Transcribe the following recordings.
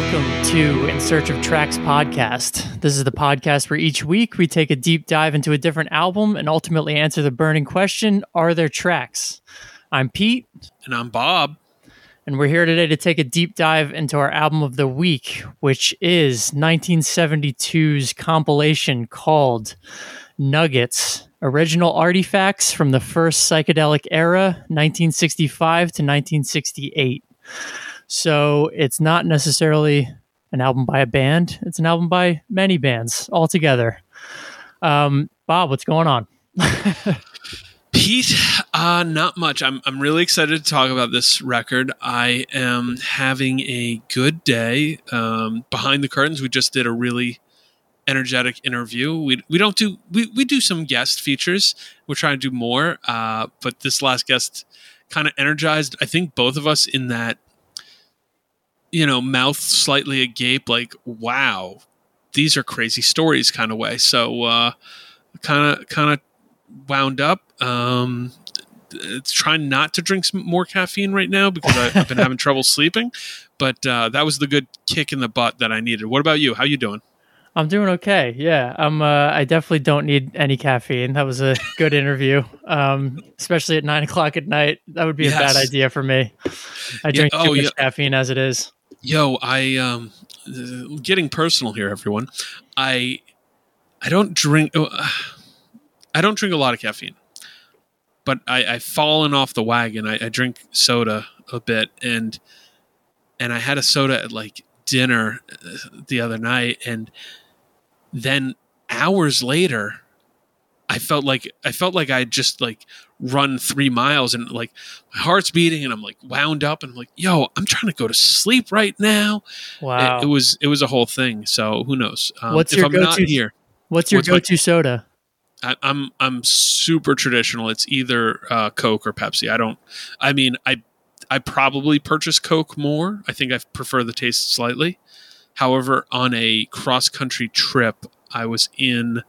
Welcome to In Search of Tracks podcast. This is the podcast where each week we take a deep dive into a different album and ultimately answer the burning question Are there tracks? I'm Pete. And I'm Bob. And we're here today to take a deep dive into our album of the week, which is 1972's compilation called Nuggets Original Artifacts from the First Psychedelic Era, 1965 to 1968. So it's not necessarily an album by a band, it's an album by many bands all together. Um, Bob, what's going on? Pete, uh, not much. I'm, I'm really excited to talk about this record. I am having a good day. Um, behind the curtains, we just did a really energetic interview. We, we don't do, we, we do some guest features. We're trying to do more. Uh, but this last guest kind of energized, I think, both of us in that you know, mouth slightly agape, like, wow, these are crazy stories kind of way. So, uh, kind of, kind of wound up. Um, it's trying not to drink some more caffeine right now because I, have been having trouble sleeping. But uh, that was the good kick in the butt that I needed. What about you? How you doing? I'm doing okay. Yeah, I'm. Uh, I definitely don't need any caffeine. That was a good interview, um, especially at nine o'clock at night. That would be yes. a bad idea for me. I drink yeah, oh, too much yeah. caffeine as it is. Yo, I um, getting personal here, everyone. I I don't drink. Uh, I don't drink a lot of caffeine, but I, I've fallen off the wagon. I, I drink soda a bit, and and I had a soda at like dinner uh, the other night, and then hours later, I felt like I felt like I just like run three miles and like my heart's beating and I'm like wound up and I'm like, yo, I'm trying to go to sleep right now. Wow. It, it was it was a whole thing. So who knows? Um, what's your I'm go-to here? What's your what's go-to my, soda? I, am I'm, I'm super traditional. It's either uh, Coke or Pepsi. I don't. I mean, I I probably purchase Coke more. I think I prefer the taste slightly. However, on a cross country trip, I was in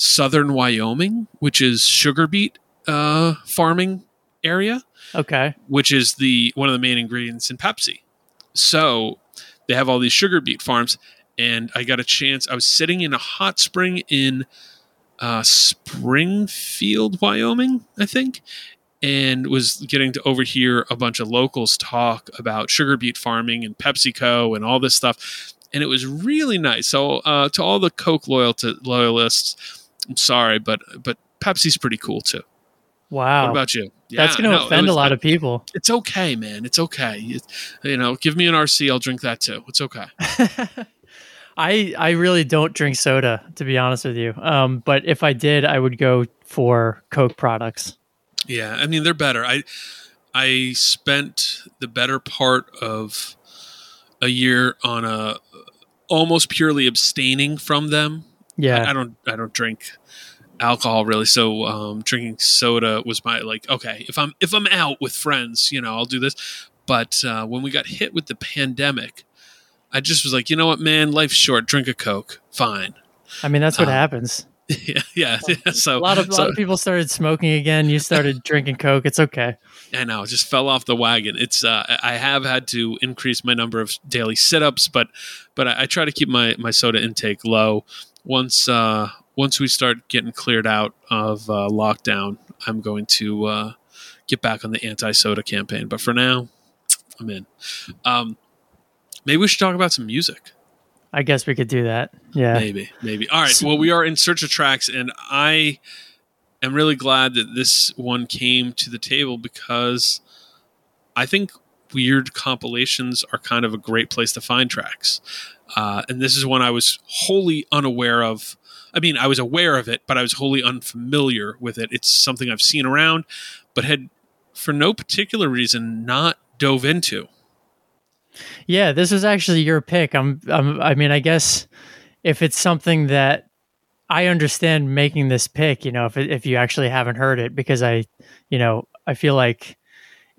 southern Wyoming, which is sugar beet uh, farming area. Okay. Which is the one of the main ingredients in Pepsi. So they have all these sugar beet farms, and I got a chance. I was sitting in a hot spring in uh, Springfield, Wyoming, I think, and was getting to overhear a bunch of locals talk about sugar beet farming and PepsiCo and all this stuff. And it was really nice. So, uh, to all the Coke loyal to, loyalists, I'm sorry, but but Pepsi's pretty cool too. Wow. What about you? Yeah, That's going to no, offend was, a lot of people. It's okay, man. It's okay. You, you know, give me an RC, I'll drink that too. It's okay. I I really don't drink soda, to be honest with you. Um, but if I did, I would go for Coke products. Yeah, I mean they're better. I I spent the better part of a year on a almost purely abstaining from them. Yeah, I, I don't I don't drink alcohol really so um, drinking soda was my like okay if i'm if i'm out with friends you know i'll do this but uh, when we got hit with the pandemic i just was like you know what man life's short drink a coke fine i mean that's what um, happens yeah, yeah, yeah, So a lot of so, a lot of people started smoking again. You started drinking coke. It's okay. I know, just fell off the wagon. It's uh, I have had to increase my number of daily sit-ups, but but I, I try to keep my my soda intake low. Once uh, once we start getting cleared out of uh, lockdown, I'm going to uh, get back on the anti soda campaign. But for now, I'm in. Um, maybe we should talk about some music. I guess we could do that. Yeah. Maybe, maybe. All right. Well, we are in search of tracks, and I am really glad that this one came to the table because I think weird compilations are kind of a great place to find tracks. Uh, and this is one I was wholly unaware of I mean, I was aware of it, but I was wholly unfamiliar with it. It's something I've seen around, but had, for no particular reason, not dove into. Yeah, this was actually your pick. I'm, I'm I mean, I guess if it's something that I understand making this pick, you know, if if you actually haven't heard it, because I, you know, I feel like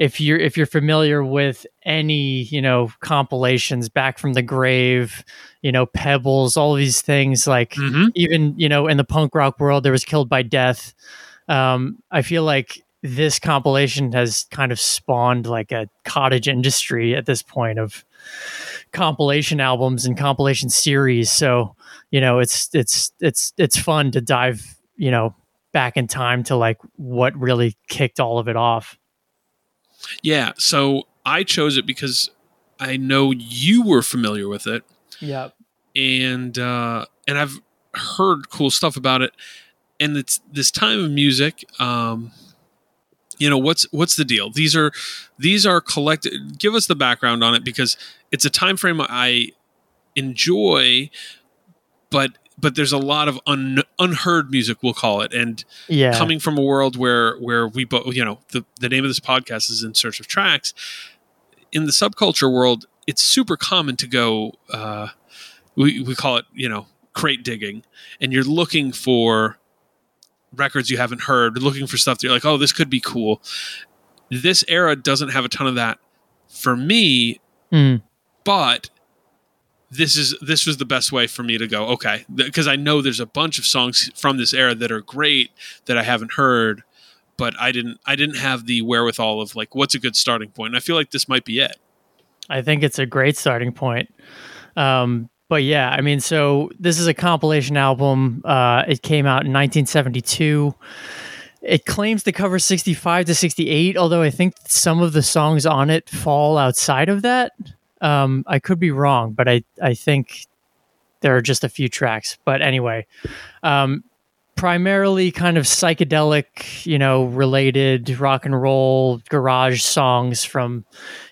if you're if you're familiar with any you know compilations back from the grave you know pebbles all these things like mm-hmm. even you know in the punk rock world there was killed by death um, i feel like this compilation has kind of spawned like a cottage industry at this point of compilation albums and compilation series. So, you know, it's it's it's it's fun to dive, you know, back in time to like what really kicked all of it off. Yeah, so I chose it because I know you were familiar with it. Yep. And uh and I've heard cool stuff about it. And it's this time of music um you know what's what's the deal these are these are collected give us the background on it because it's a time frame i enjoy but but there's a lot of un, unheard music we'll call it and Yeah. coming from a world where where we both you know the the name of this podcast is in search of tracks in the subculture world it's super common to go uh we we call it you know crate digging and you're looking for records you haven't heard looking for stuff that you're like oh this could be cool this era doesn't have a ton of that for me Mm. but this is this was the best way for me to go okay because i know there's a bunch of songs from this era that are great that i haven't heard but i didn't i didn't have the wherewithal of like what's a good starting point. and i feel like this might be it I think it's a great starting point. Um, but yeah, I mean, so this is a compilation album. Uh, it came out in 1972. It claims to cover 65 to 68, although I think some of the songs on it fall outside of that. Um, I could be wrong, but I, I think there are just a few tracks. But anyway, um, primarily kind of psychedelic, you know, related rock and roll garage songs from,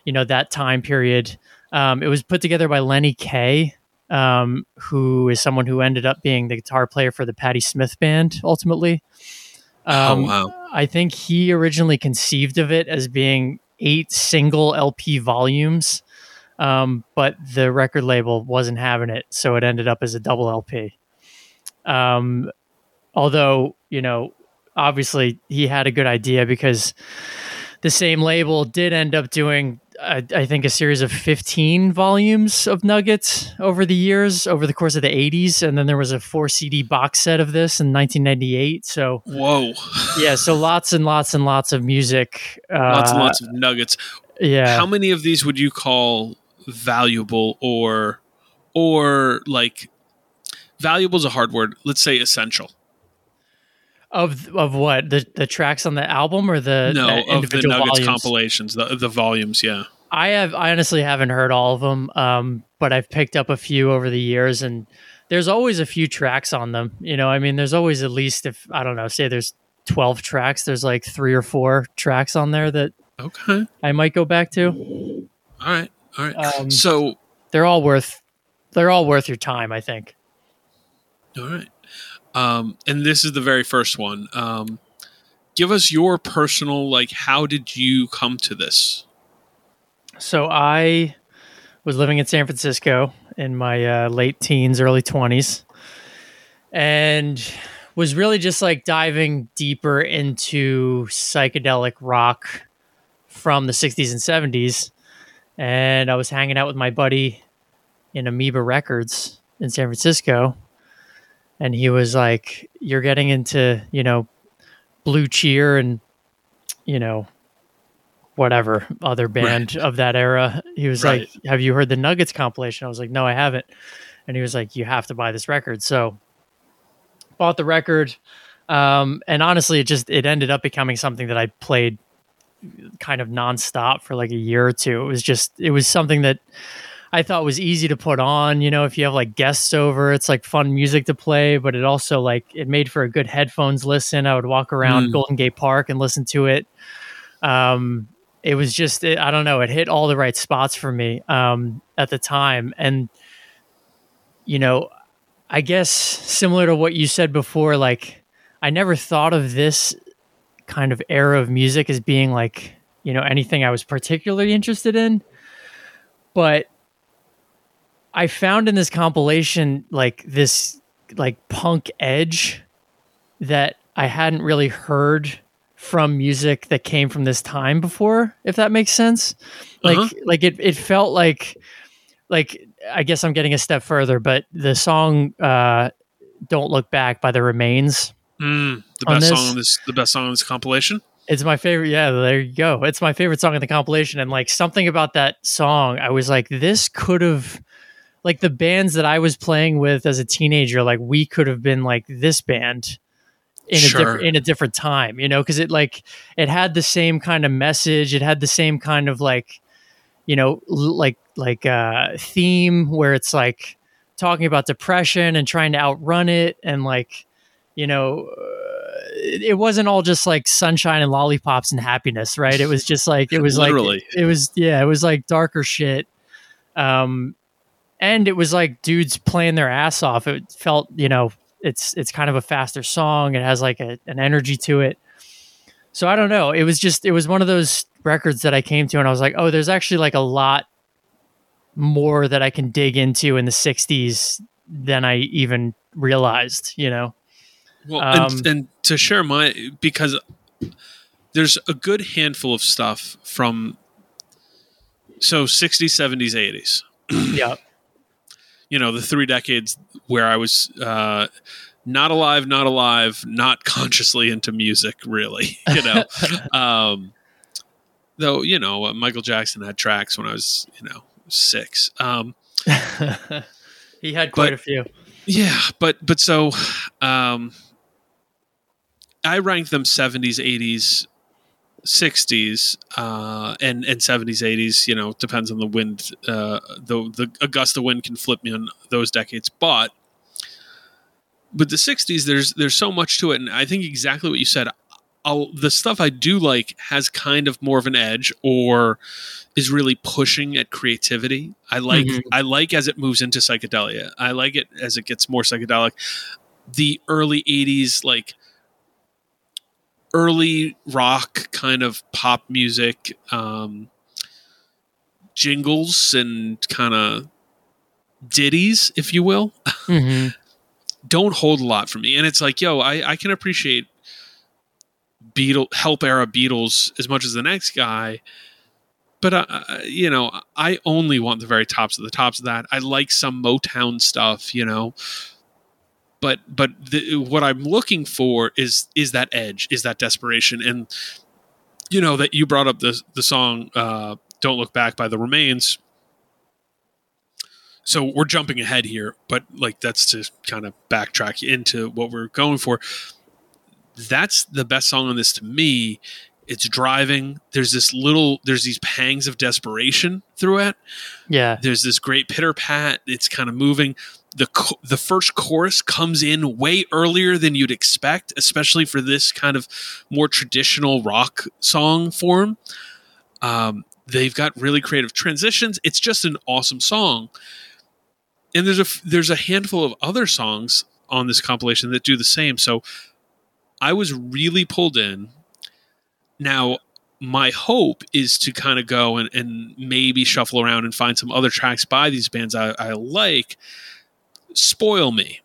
you know, that time period. Um, it was put together by Lenny Kaye, um, who is someone who ended up being the guitar player for the Patti Smith band ultimately. Um, oh wow I think he originally conceived of it as being eight single LP volumes, um, but the record label wasn't having it, so it ended up as a double LP. Um, although, you know, obviously he had a good idea because the same label did end up doing, I, I think, a series of 15 volumes of Nuggets over the years, over the course of the 80s. And then there was a four CD box set of this in 1998. So, whoa yeah, so lots and lots and lots of music. Uh, lots and lots of nuggets Yeah. how many of these would you call valuable or or like valuable is a hard word let's say essential of of what the the tracks on the album or the no the of the individual nuggets volumes? compilations the, the volumes yeah I have I honestly haven't heard all of them, um, but I've picked up a few over the years, and there's always a few tracks on them. You know, I mean, there's always at least if I don't know, say there's 12 tracks, there's like three or four tracks on there that okay I might go back to. all right all right Um, so They're all worth they're all worth your time, I think. all right um and this is the very first one um give us your personal like how did you come to this So I was living in San Francisco in my uh, late teens, early 20s, and was really just like diving deeper into psychedelic rock from the 60s and 70s. And I was hanging out with my buddy in Amoeba Records in San Francisco. And he was like, You're getting into, you know, Blue Cheer and, you know, whatever other band of that era. He was Right. like, Have you heard the Nuggets compilation? I was like, No, I haven't. And he was like, You have to buy this record. So bought the record. Um, and honestly, it just it ended up becoming something that I played kind of nonstop for like a year or two. It was just it was something that I thought was easy to put on. You know, if you have like guests over, it's like fun music to play, but it also like it made for a good headphones listen. I would walk around Mm. Golden Gate Park and listen to it. Um, it was just it, I don't know, it hit all the right spots for me um, at the time, and you know, I guess similar to what you said before, like I never thought of this kind of era of music as being like you know anything I was particularly interested in, but I found in this compilation like this like punk edge that I hadn't really heard from music that came from this time before, if that makes sense. Like Uh-huh. like it it felt like like I guess I'm getting a step further, but the song uh Don't Look Back by the Remains Mm, the On best this- song on this the best song on this compilation It's my favorite. Yeah, there you go. It's my favorite song in the compilation. And like something about that song, I was like, this could have, like the bands that I was playing with as a teenager, like we could have been like this band in Sure. a different in a different time, you know, because it like it had the same kind of message. It had the same kind of like, you know, l- like like uh theme where it's like talking about depression and trying to outrun it and like, you know. Uh, it it wasn't all just like sunshine and lollipops and happiness, right? It was just like it was Literally. like it was yeah, it was like darker shit. Um and it was like dudes playing their ass off. It felt, you know, it's it's kind of a faster song. It has like a, an energy to it. So I don't know. It was just it was one of those records that I came to and I was like, oh, there's actually like a lot more that I can dig into in the '60s than I even realized. You know. Well, Um, and, and to share my because there's a good handful of stuff from so 60s, 70s, 80s. yeah. You know, the three decades where I was uh, not alive, not alive, not consciously into music, really. You know, um, though you know uh, Michael Jackson had tracks when I was you know six. Um, he had quite But- a few. Yeah, but but so um I rank them 70s, 80s, 60s, uh and and 70s, 80s, you know, depends on the wind uh the the Augusta wind can flip me on those decades, but but the 60s there's there's so much to it and I think exactly what you said I'll, the stuff I do like has kind of more of an edge or is really pushing at creativity. I like Mhm. I like as it moves into psychedelia. I like it as it gets more psychedelic. The early 80s like early rock kind of pop music um jingles and kind of ditties if you will Mhm. don't hold a lot for me. And it's like, yo, I, I can appreciate Beatle help era Beatles as much as the next guy, but uh, you know, I only want the very tops of the tops of that. I like some Motown stuff, you know, but but the, what I'm looking for is is that edge, is that desperation, and you know that you brought up the the song uh, "Don't Look Back" by the Remains so we're jumping ahead here, but like that's to kind of backtrack into what we're going for. That's the best song on this to me. It's driving. There's this little, there's these pangs of desperation through it. Yeah. There's this great pitter pat. It's kind of moving. The the first chorus comes in way earlier than you'd expect, especially for this kind of more traditional rock song form. Um, they've got really creative transitions. It's just an awesome song. And there's a there's a handful of other songs on this compilation that do the same. So I was really pulled in. Now my hope is to kind of go and, and maybe shuffle around and find some other tracks by these bands I, I like. Spoil me.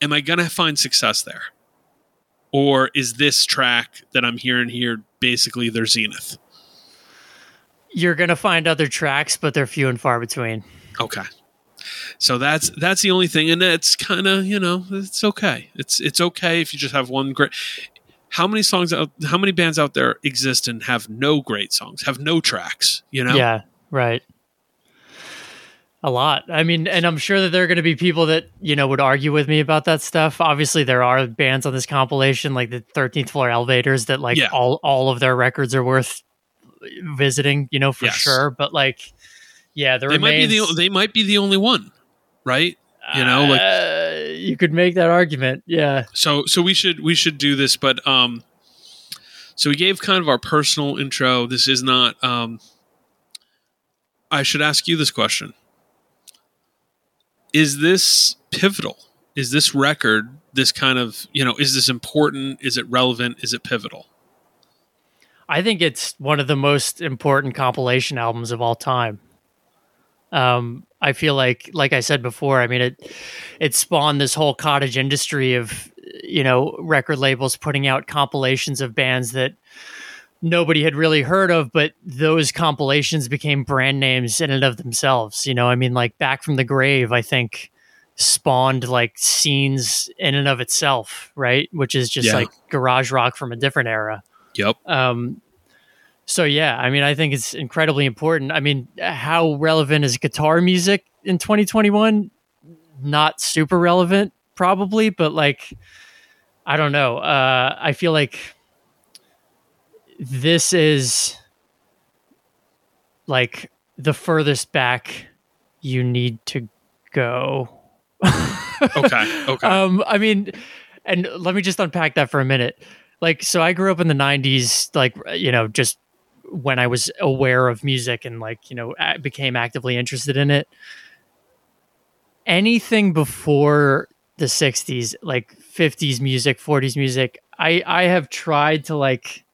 Am I going to find success there? Or is this track that I'm hearing here basically their zenith? You're gonna find other tracks, but they're few and far between. Okay. So that's that's the only thing, and it's kind of you know it's okay. It's it's okay if you just have one great. How many songs out? How many bands out there exist and have no great songs? Have no tracks? You know. Yeah, right. A lot. I mean, and I'm sure that there are going to be people that, you know, would argue with me about that stuff. Obviously, there are bands on this compilation like the 13th Floor Elevators that like Yeah. all all of their records are worth visiting, you know, for Yes. sure, but like yeah, They might be the they might be the only one, right? you know, like- Uh, you could make that argument. Yeah. So so we should we should do this, but um, so we gave kind of our personal intro. This is not um. I should ask you this question: Is this pivotal? Is this record this kind of you know? Is this important? Is it relevant? Is it pivotal? I think it's one of the most important compilation albums of all time. Um, I feel like, like I said before, I mean it. It spawned this whole cottage industry of, you know, record labels putting out compilations of bands that nobody had really heard of, but those compilations became brand names in and of themselves. You know, I mean, like Back from the Grave, I think spawned like scenes in and of itself, right? Which is just Yeah. like garage rock from a different era. Yep. Um, so yeah, I mean, I think it's incredibly important. I mean, how relevant is guitar music in 2021? Not super relevant, probably, but like, I don't know. Uh, I feel like this is like the furthest back you need to go. okay. Okay. Um, I mean, and let me just unpack that for a minute. Like, so I grew up in the '90s, like you know, just when I was aware of music and like you know became actively interested in it. Anything before the '60s, like '50s music, '40s music, I I have tried to like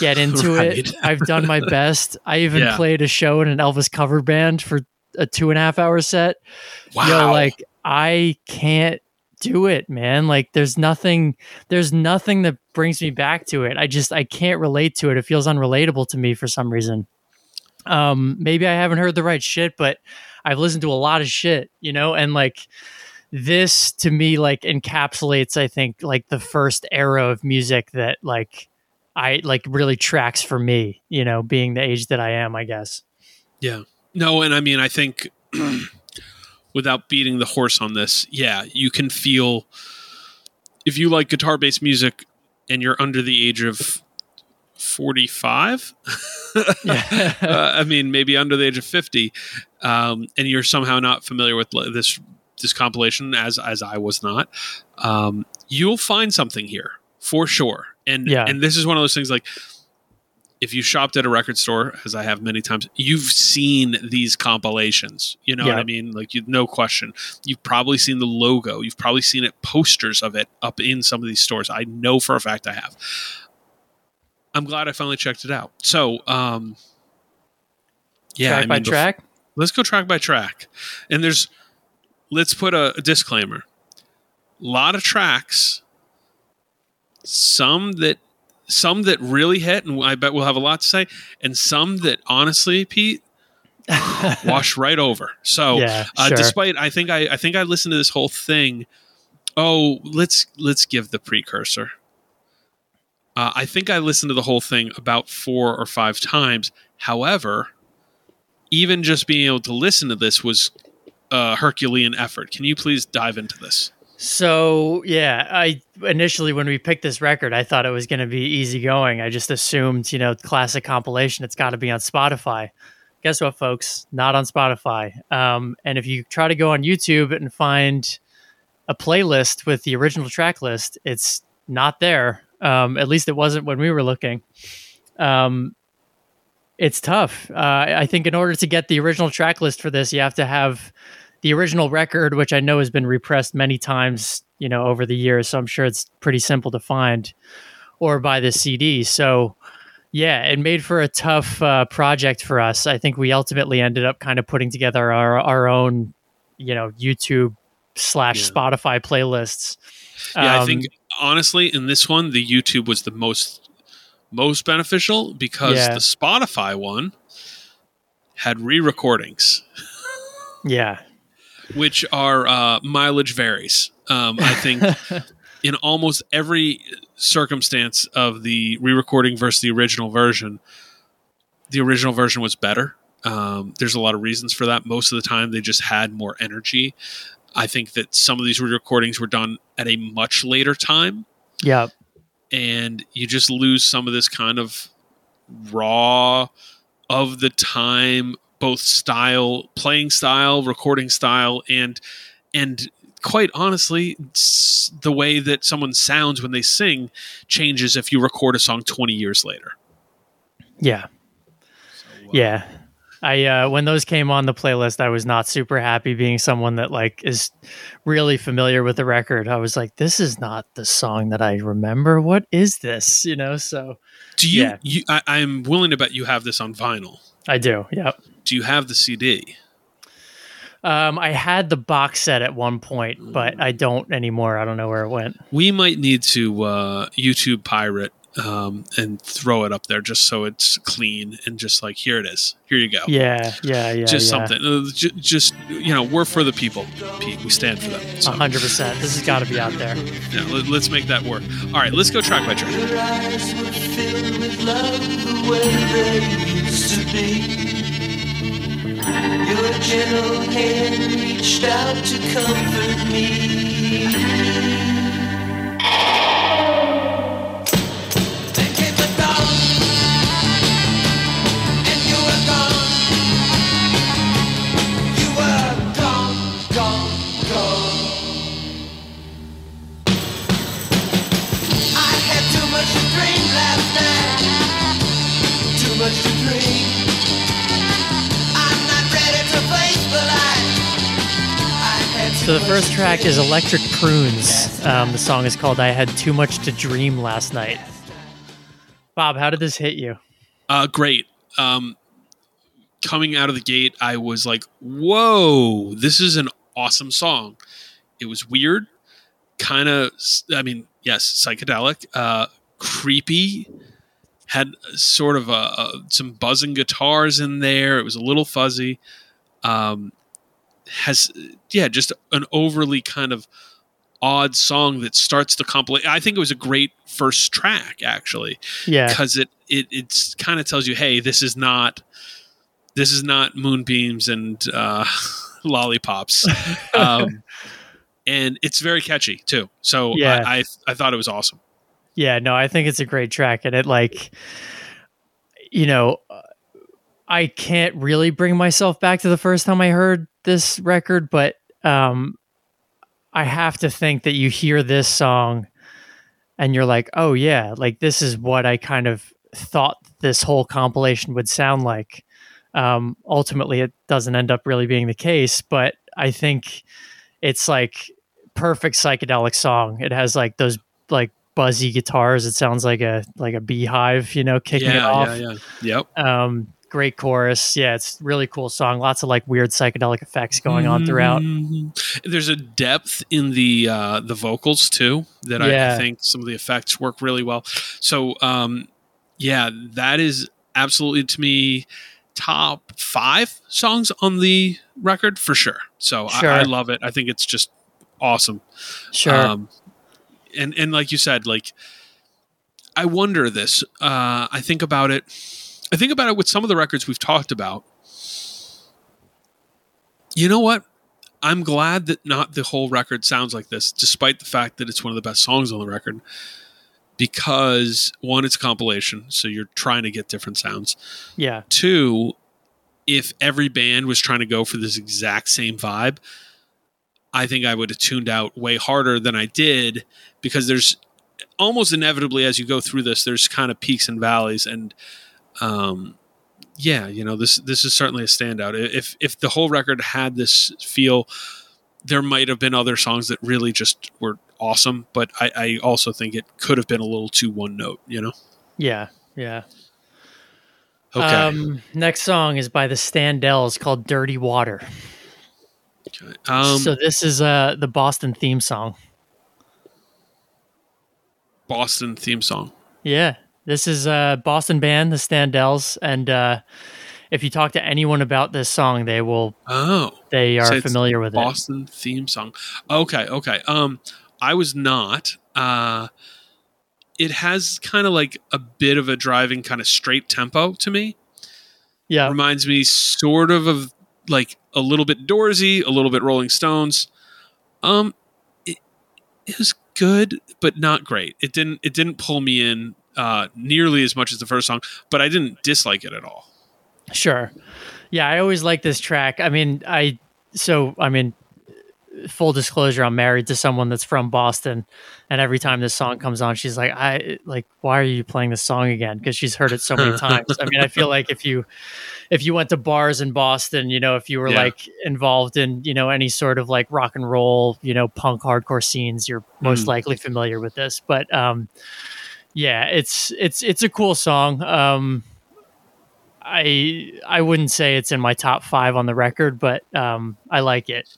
get into right. it. I've done my best. I even yeah. played a show in an Elvis cover band for a two and a half hour set. Wow. Yo, like I can't do it, man. Like there's nothing there's nothing that brings me back to it. I just I can't relate to it. It feels unrelatable to me for some reason. Um maybe I haven't heard the right shit, but I've listened to a lot of shit, you know, and like this to me like encapsulates I think like the first era of music that like I like really tracks for me, you know, being the age that I am, I guess. Yeah. No, and I mean I think without beating the horse on this, yeah, you can feel if you like guitar based music and you're under the age of 45 uh, i mean maybe under the age of 50 um, and you're somehow not familiar with this this compilation as as i was not um, you'll find something here for sure and yeah. and this is one of those things like if you shopped at a record store, as I have many times, you've seen these compilations. You know yeah. what I mean? Like, you, no question. You've probably seen the logo. You've probably seen it posters of it up in some of these stores. I know for a fact I have. I'm glad I finally checked it out. So, um, yeah, track I mean, by track. let's go track by track. And there's, let's put a, a disclaimer. A lot of tracks. Some that some that really hit, and I bet we'll have a lot to say, and some that honestly, Pete, wash right over. So, yeah, uh, despite I think I, I think I listened to this whole thing. Oh, let's let's give the precursor. Uh, I think I listened to the whole thing about four or five times. However, even just being able to listen to this was a Herculean effort. Can you please dive into this? So yeah, I initially when we picked this record, I thought it was going to be easy going. I just assumed, you know, classic compilation. It's got to be on Spotify. Guess what, folks? Not on Spotify. Um, and if you try to go on YouTube and find a playlist with the original track list, it's not there. Um, at least it wasn't when we were looking. Um, it's tough. Uh, I think in order to get the original track list for this, you have to have the original record, which I know has been repressed many times, you know, over the years. So I'm sure it's pretty simple to find, or buy the CD. So yeah, it made for a tough uh, project for us. I think we ultimately ended up kind of putting together our our own, you know, YouTube slash yeah. Spotify playlists. Yeah, um, I think honestly, in this one, the YouTube was the most most beneficial because yeah. the Spotify one had re-recordings. Yeah, which are uh, mileage varies. Um, I think in almost every circumstance of the re-recording versus the original version, the original version was better. Um, there's a lot of reasons for that. Most of the time, they just had more energy. I think that some of these re-recordings were done at a much later time. Yeah, and you just lose some of this kind of raw of the time both style, playing style, recording style, and and quite honestly, the way that someone sounds when they sing changes if you record a song 20 years later. Yeah. So, uh, yeah. I uh, when those came on the playlist, I was not super happy being someone that like is really familiar with the record. I was like, this is not the song that I remember. What is this? You know, so do you, yeah. you I, I'm willing to bet you have this on vinyl. I do. Yep. Do you have the CD? Um, I had the box set at one point, but I don't anymore. I don't know where it went. We might need to uh, YouTube pirate um, and throw it up there just so it's clean and just like here it is. Here you go. Yeah, yeah, yeah. just yeah. something. Uh, ju- Just you know, we're for the people, Pete. We stand for them. So, A hundred percent. This has got to be out there. yeah, let, let's make that work. All right, let's go track by track. Used to be. Your gentle hand reached out to comfort me. Much to drink. I'm not ready to face the light. I had too So the first track is. Electric Prunes. Um, the song is called "I Had Too Much to Dream Last Night." Bob, how did this hit you? Uh, great. Um, coming out of the gate, I was like, "Whoa, this is an awesome song." It was weird, kind of. I mean, yes, psychedelic, uh, creepy. Had sort of a, a, some buzzing guitars in there. It was a little fuzzy. Um, has yeah, just an overly kind of odd song that starts the compilation. I think it was a great first track, actually Yeah, because it it it's kind of tells you, hey, this is not this is not moonbeams and uh, lollipops, um, and it's very catchy too. So Yeah. I, I I thought it was awesome. Yeah. No, I think it's a great track, and it like, you know, I can't really bring myself back to the first time I heard this record, but um, I have to think that you hear this song, and you're like, oh yeah, like this is what I kind of thought this whole compilation would sound like. Um, ultimately, it doesn't end up really being the case, but I think it's like perfect psychedelic song. It has like those like buzzy guitars. It sounds like a like a beehive, you know, kicking it off. yeah, yeah. Yep. Um, great chorus. Yeah, it's really cool song. Lots of like weird psychedelic effects going on throughout. Mhm. There's a depth in the uh, the vocals too that I, I think some of the effects work really well. So um, yeah, that is absolutely to me top five songs on the record for sure. So Sure. I, I love it. I think it's just awesome. Sure. Um, and and like you said, like I wonder this. Uh, I think about it. I think about it with some of the records we've talked about. You know what? I'm glad that not the whole record sounds like this, despite the fact that it's one of the best songs on the record. Because one, it's a compilation, so you're trying to get different sounds. yeah. Two, if every band was trying to go for this exact same vibe, I think I would have tuned out way harder than I did because there's almost inevitably as you go through this, there's kind of peaks and valleys, and um, yeah, you know this this is certainly a standout. If if the whole record had this feel, there might have been other songs that really just were awesome, but I, I also think it could have been a little too one note. You know? Yeah. Yeah. Okay. Um, next song is by the Standells called "Dirty Water." um, so this is uh the Boston theme song. Boston theme song. Yeah, this is a Boston band, the Standells, and uh, if you talk to anyone about this song, they will Oh. they are it's familiar with it. Boston theme song. Okay, okay. Um, I was not. Uh, it has kind of like a bit of a driving kind of straight tempo to me. Yeah, Reminds me sort of of like a little bit Doorsy, a little bit Rolling Stones. Um, it, it was good, but not great. It didn't it didn't pull me in uh, nearly as much as the first song, but I didn't dislike it at all. Sure. Yeah, I always like this track. I mean, I so I mean, full disclosure, I'm married to someone that's from Boston, and every time this song comes on, she's like, "I like, why are you playing this song again?" Because she's heard it so many times. I mean, I feel like if you if you went to bars in Boston, you know, if you were Yeah. like involved in you know any sort of like rock and roll, you know, punk hardcore scenes, you're most Mm. likely familiar with this. But um, yeah, it's it's it's a cool song. Um, I I wouldn't say it's in my top five on the record, but um, I like it.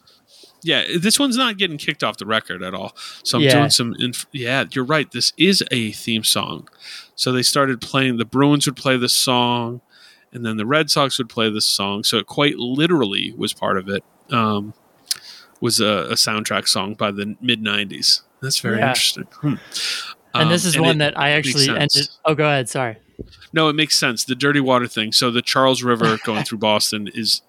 Yeah, this one's not getting kicked off the record at all. So I'm Yeah. doing some. Inf- yeah, you're right. This is a theme song. So they started playing. The Bruins would play this song, and then the Red Sox would play this song. So it quite literally was part of it. Um, was a, a soundtrack song by the mid '90s. That's very Yeah. interesting. Hmm. And this Um, is one that I actually ended. Oh, go ahead. Sorry. No, it makes sense. The dirty water thing. So the Charles River going through Boston is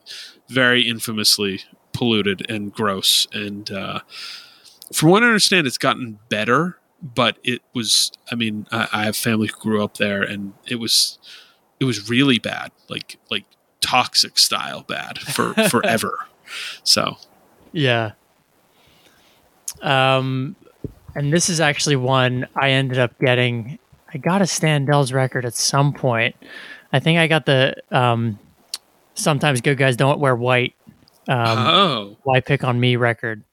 very infamously polluted and gross. And uh, from what I understand, it's gotten better. But it was. I mean, I, I have family who grew up there, and it was. It was really bad, like like toxic style bad for forever. So Yeah. Um, and this is actually one I ended up getting. I got a Standell's record at some point. I think I got the um, sometimes good guys don't wear white. Um, oh, why pick on me record.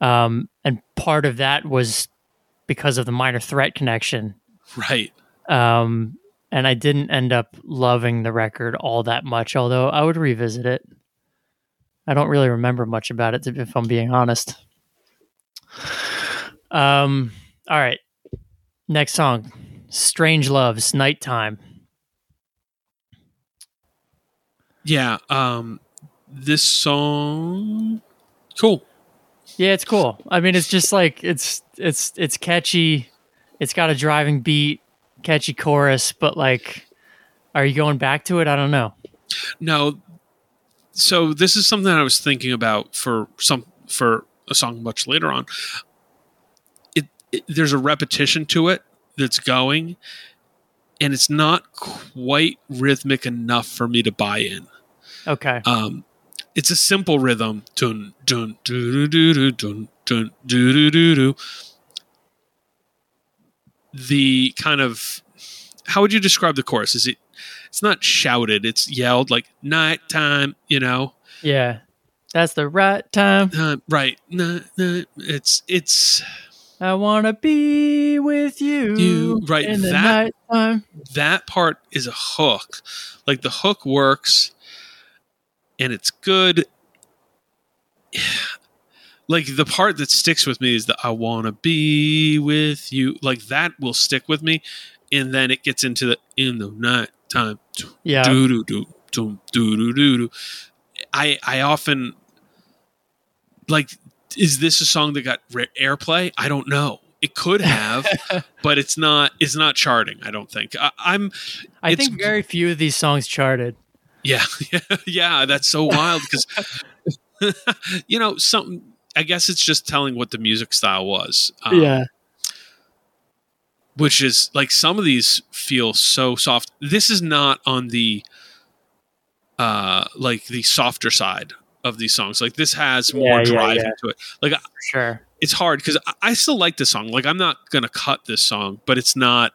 Um, and part of that was because of the minor threat connection. right. Um, and I didn't end up loving the record all that much, although I would revisit it. I don't really remember much about it, if I'm being honest. Um, all right. Next song Strangeloves, Nighttime. Yeah. Um, this song, cool. Yeah, it's cool. I mean, it's just like it's it's it's catchy. It's got a driving beat, catchy chorus, but like, are you going back to it? I don't know. No. So this is something I was thinking about for some for a song much later on. It, it there's a repetition to it that's going, and it's not quite rhythmic enough for me to buy in. Okay. Um, it's a simple rhythm. Dun dun doo doo doo dun dun doo doo doo doo. The kind of how would you describe the chorus? Is it? It's not shouted. It's yelled like nighttime. You know, Yeah, that's the right time. uh, right? Nah, nah, it's it's I wanna be with you. You- right, in the that- nighttime. that part is a hook. Like the hook works and it's good. Like the part that sticks with me is the I want to be with you. Like that will stick with me. And then it gets into the in the night time. Yeah. Do do do do do do do. I I often like is this a song that got airplay? I don't know. It could have, but it's not. It's not charting. I don't think. I, I'm. I think very few of these songs charted. Yeah, yeah. That's so wild because you know some. I guess it's just telling what the music style was. um, which is like some of these feel so soft. This is not on the uh like the softer side of these songs. Like this has more Yeah, yeah, drive yeah. into it. Like for sure. it's hard because I, I still like this song. Like I'm not gonna cut this song, but it's not.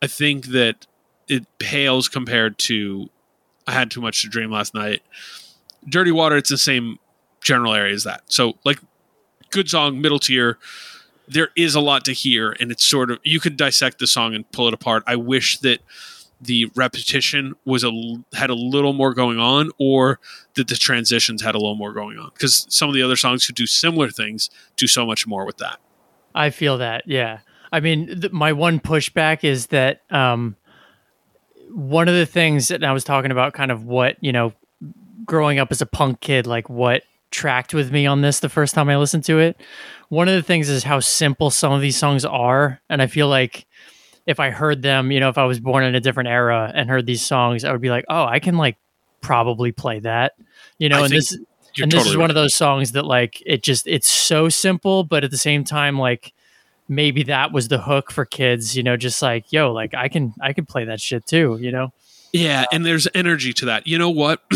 I think that it pales compared to I had too much to dream last night. Dirty Water, it's the same general area as that. So like good song, middle tier. There is a lot to hear, and it's sort of you could dissect the song and pull it apart. I wish that the repetition was a had a little more going on, or that the transitions had a little more going on. Because some of the other songs who do similar things do so much more with that. I feel that. Yeah. I mean, th- my one pushback is that um, one of the things that I was talking about, kind of what you know, growing up as a punk kid, like what tracked with me on this the first time I listened to it. One of the things is how simple some of these songs are, and I feel like if I heard them, you know, if I was born in a different era and heard these songs, I would be like, oh, I can like probably play that, you know. I and this and this is one right. of those songs that like it just it's so simple but at the same time like maybe that was the hook for kids you know just like yo like i can i can play that shit too you know Yeah, uh, and there's energy to that. You know what?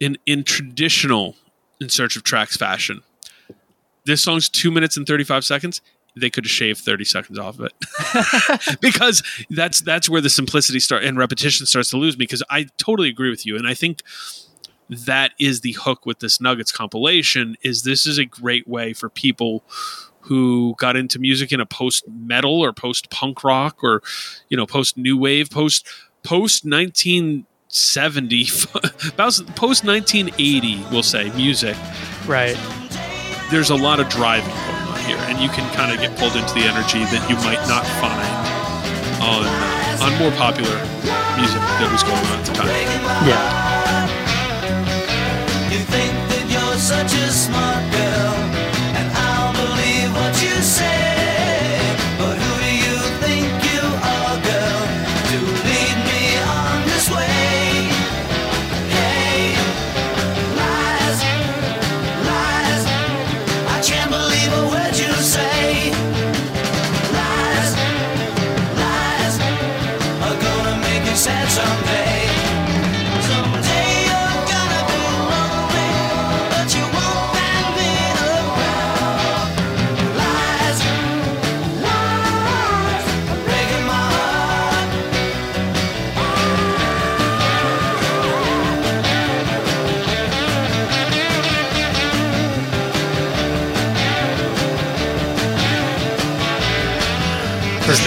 in in traditional in search of tracks fashion, this song's two minutes and thirty five seconds. They could shave thirty seconds off of it because that's that's where the simplicity start and repetition starts to lose me. Because I totally agree with you, and I think that is the hook with this Nuggets compilation. Is this is a great way for people who got into music in a post metal or post punk rock or you know post new wave post post 70 about post 1980 we'll say music Right. there's a lot of driving going on here and you can kind of get pulled into the energy that you might not find on uh, on more popular music that was going on at the time Yeah.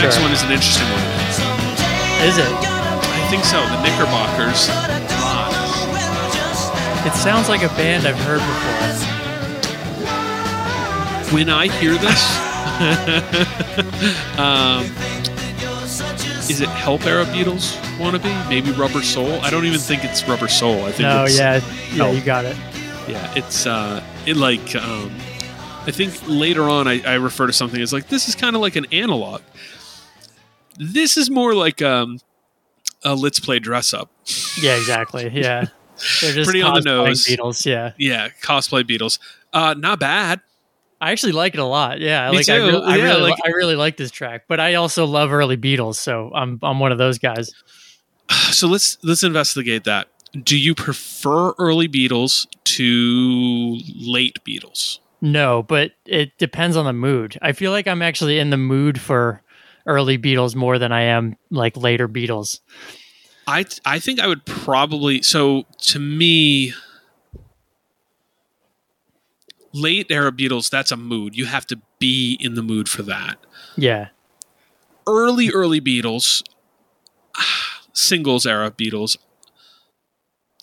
Next one is an interesting one Is it? you're gonna be i think so the knickerbockers but I don't know when just It sounds like a band I've heard before. when i hear this um, is it help era beatles wannabe maybe rubber soul i don't even think it's rubber soul i think No, it's yeah, yeah, Help. you got it. Yeah, it's uh, it like um, I think later on I, I refer to something as like this is kind of like an analog. This is more like um, a let's play dress up. Yeah, exactly. Yeah, they're just Pretty on the nose. Beatles. Yeah, Yeah, cosplay Beatles. Uh, not bad. I actually like it a lot. Yeah, Me like I, too. re- I really, like- I really like this track. But I also love early Beatles, so I'm I'm one of those guys. So let's let's investigate that. Do you prefer early Beatles to late Beatles? No, but it depends on the mood. I feel like I'm actually in the mood for early Beatles more than I am like later Beatles. I I think I would probably so to me late era Beatles that's a mood. You have to be in the mood for that. Yeah, Early early Beatles singles era Beatles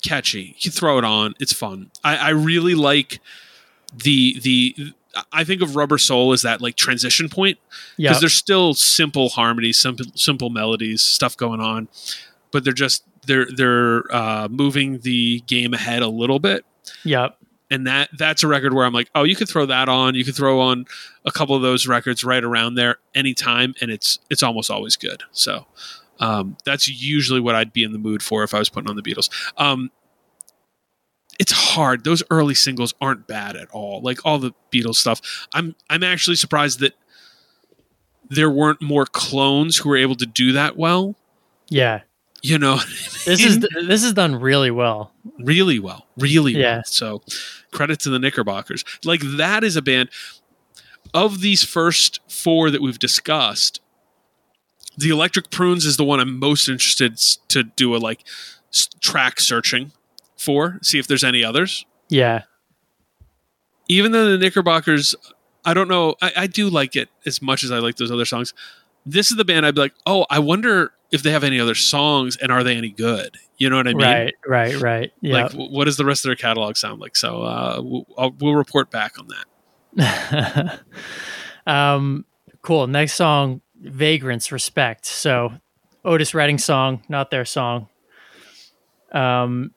catchy. You throw it on, it's fun. I I really like the the I think of Rubber Soul as that like transition point yeah, because there's still simple harmonies, simple simple melodies, stuff going on, but they're just they're they're uh, moving the game ahead a little bit, yep, and that that's a record where I'm like, oh, you could throw that on, you could throw on a couple of those records right around there anytime, and it's it's almost always good. So um, that's usually what I'd be in the mood for if I was putting on the Beatles. Um, it's hard; those early singles aren't bad at all. Like all the Beatles stuff, I'm I'm actually surprised that there weren't more clones who were able to do that well. yeah. You know, This is this is done really well. really well, really Yeah. well. So credit to the Knickerbockers. Like that is a band of these first four that we've discussed. The Electric Prunes is the one I'm most interested to do a like track searching for, see if there's any others. Yeah, Even though the Knickerbockers, I don't know, I, I do like it as much as I like those other songs. This is the band I'd be like, oh, I wonder if they have any other songs and are they any good? You know what I mean? right, right, right. Yeah, Like, what does the rest of their catalog sound like? So uh, we'll, I'll, we'll report back on that. um, cool. Next song, Vagrants, Respect. So Otis Redding song, not their song. Um,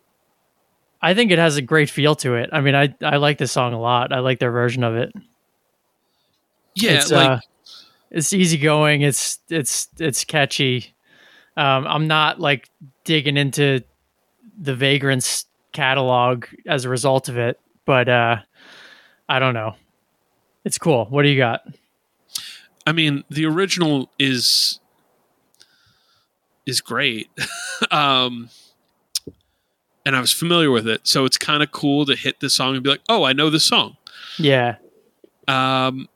I think it has a great feel to it. I mean, I I like this song a lot. I like their version of it. Yeah, it's like uh, it's easygoing. It's it's it's catchy. Um, I'm not like digging into the Vagrants catalog as a result of it, but uh, I don't know. It's cool. What do you got? I mean, the original is is great, um, and I was familiar with it, so it's kind of cool to hit this song and be like, "Oh, I know this song." Yeah, Um,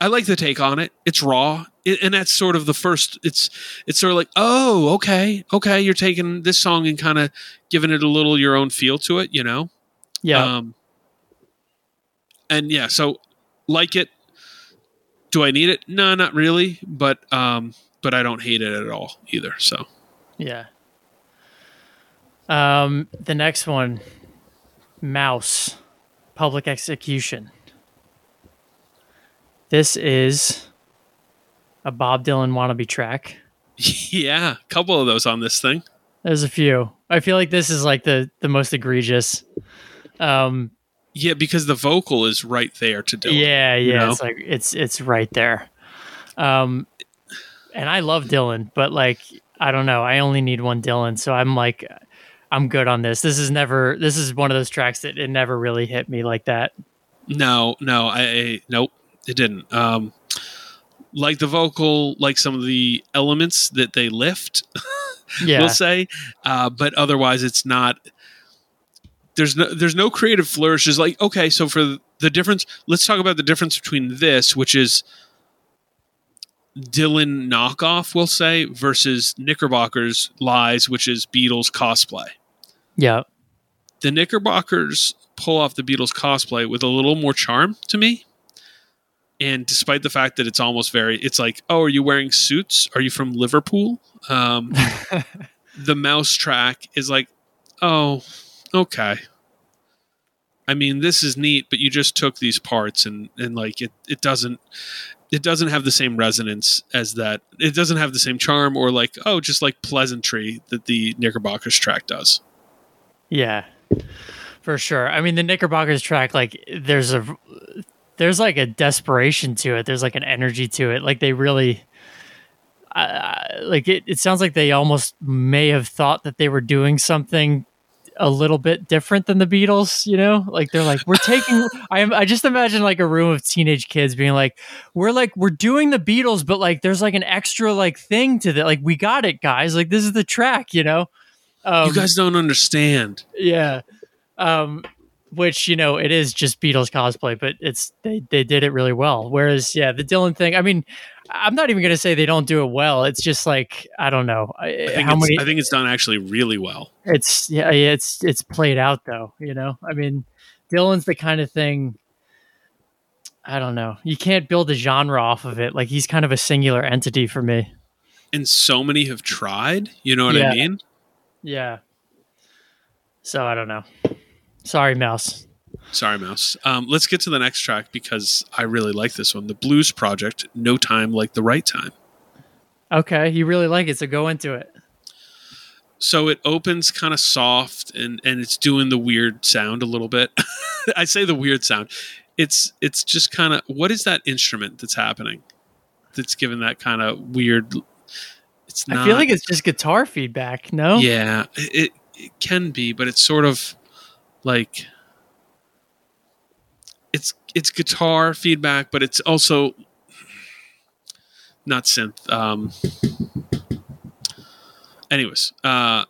I like the take on it. It's raw, it, and that's sort of the first. It's it's sort of like, oh, okay, okay, you're taking this song and kind of giving it a little your own feel to it, you know. yeah, Um, and yeah, so like it. Do I need it? No, not really, but um, but I don't hate it at all either. So yeah. Um, the next one, Mouse, Public Execution. This is a Bob Dylan wannabe track. yeah, a couple of those on this thing. There's a few. I feel like this is like the the most egregious. Um, Yeah, because the vocal is right there to Dylan. yeah, you yeah. know? It's like it's it's right there. Um, and I love Dylan, but like I don't know. I only need one Dylan, so I'm like, I'm good on this. This is never. This is one of those tracks that it never really hit me like that. No, no, I, I nope, it didn't. Um, like the vocal, like some of the elements that they lift, Yeah, we'll say, uh, but otherwise, it's not. There's no there's no creative flourishes. Like okay, so for the difference, let's talk about the difference between this, which is Dylan knockoff, we'll say, versus Knickerbocker's lies, which is Beatles cosplay. Yeah, the Knickerbockers pull off the Beatles cosplay with a little more charm to me. And despite the fact that it's almost very, it's like, oh, are you wearing suits? Are you from Liverpool? Um, the mouse track is like, oh, okay. I mean, this is neat, but you just took these parts and and like it it doesn't it doesn't have the same resonance as that. It doesn't have the same charm or like oh, just like pleasantry that the Knickerbockers track does. Yeah, for sure. I mean, the Knickerbockers track, like, there's a there's like a desperation to it. There's like an energy to it. Like they really. Uh, like it, it sounds like they almost may have thought that they were doing something a little bit different than the Beatles, you know? Like they're like, we're taking I am I just imagine like a room of teenage kids being like, we're like we're doing the Beatles, but like there's like an extra like thing to that. Like we got it, guys. Like this is the track, you know? Um, you guys don't understand. yeah. Um which, you know, it is just Beatles cosplay, but it's they they did it really well. Whereas, yeah, the Dylan thing, I mean, I'm not even gonna say they don't do it well. It's just like I don't know I think, how it's, many I think it's done actually really well. it's yeah, yeah, it's it's played out though. You know, I mean, Dylan's the kind of thing. I don't know. You can't build a genre off of it. Like he's kind of a singular entity for me. And so many have tried. You know what Yeah. I mean? Yeah. So I don't know. Sorry, Mouse. Sorry, Mouse. Um, let's get to the next track because I really like this one. The Blues Project, No Time Like the Right Time. Okay, you really like it, so go into it. So it opens kind of soft and, and it's doing the weird sound a little bit. I say the weird sound. It's it's just kind of what is that instrument that's happening? That's giving that kind of weird. It's not. I feel like it's just guitar feedback. No. Yeah, it, it can be, but it's sort of like it's it's guitar feedback, but it's also not synth. Um, anyways, uh,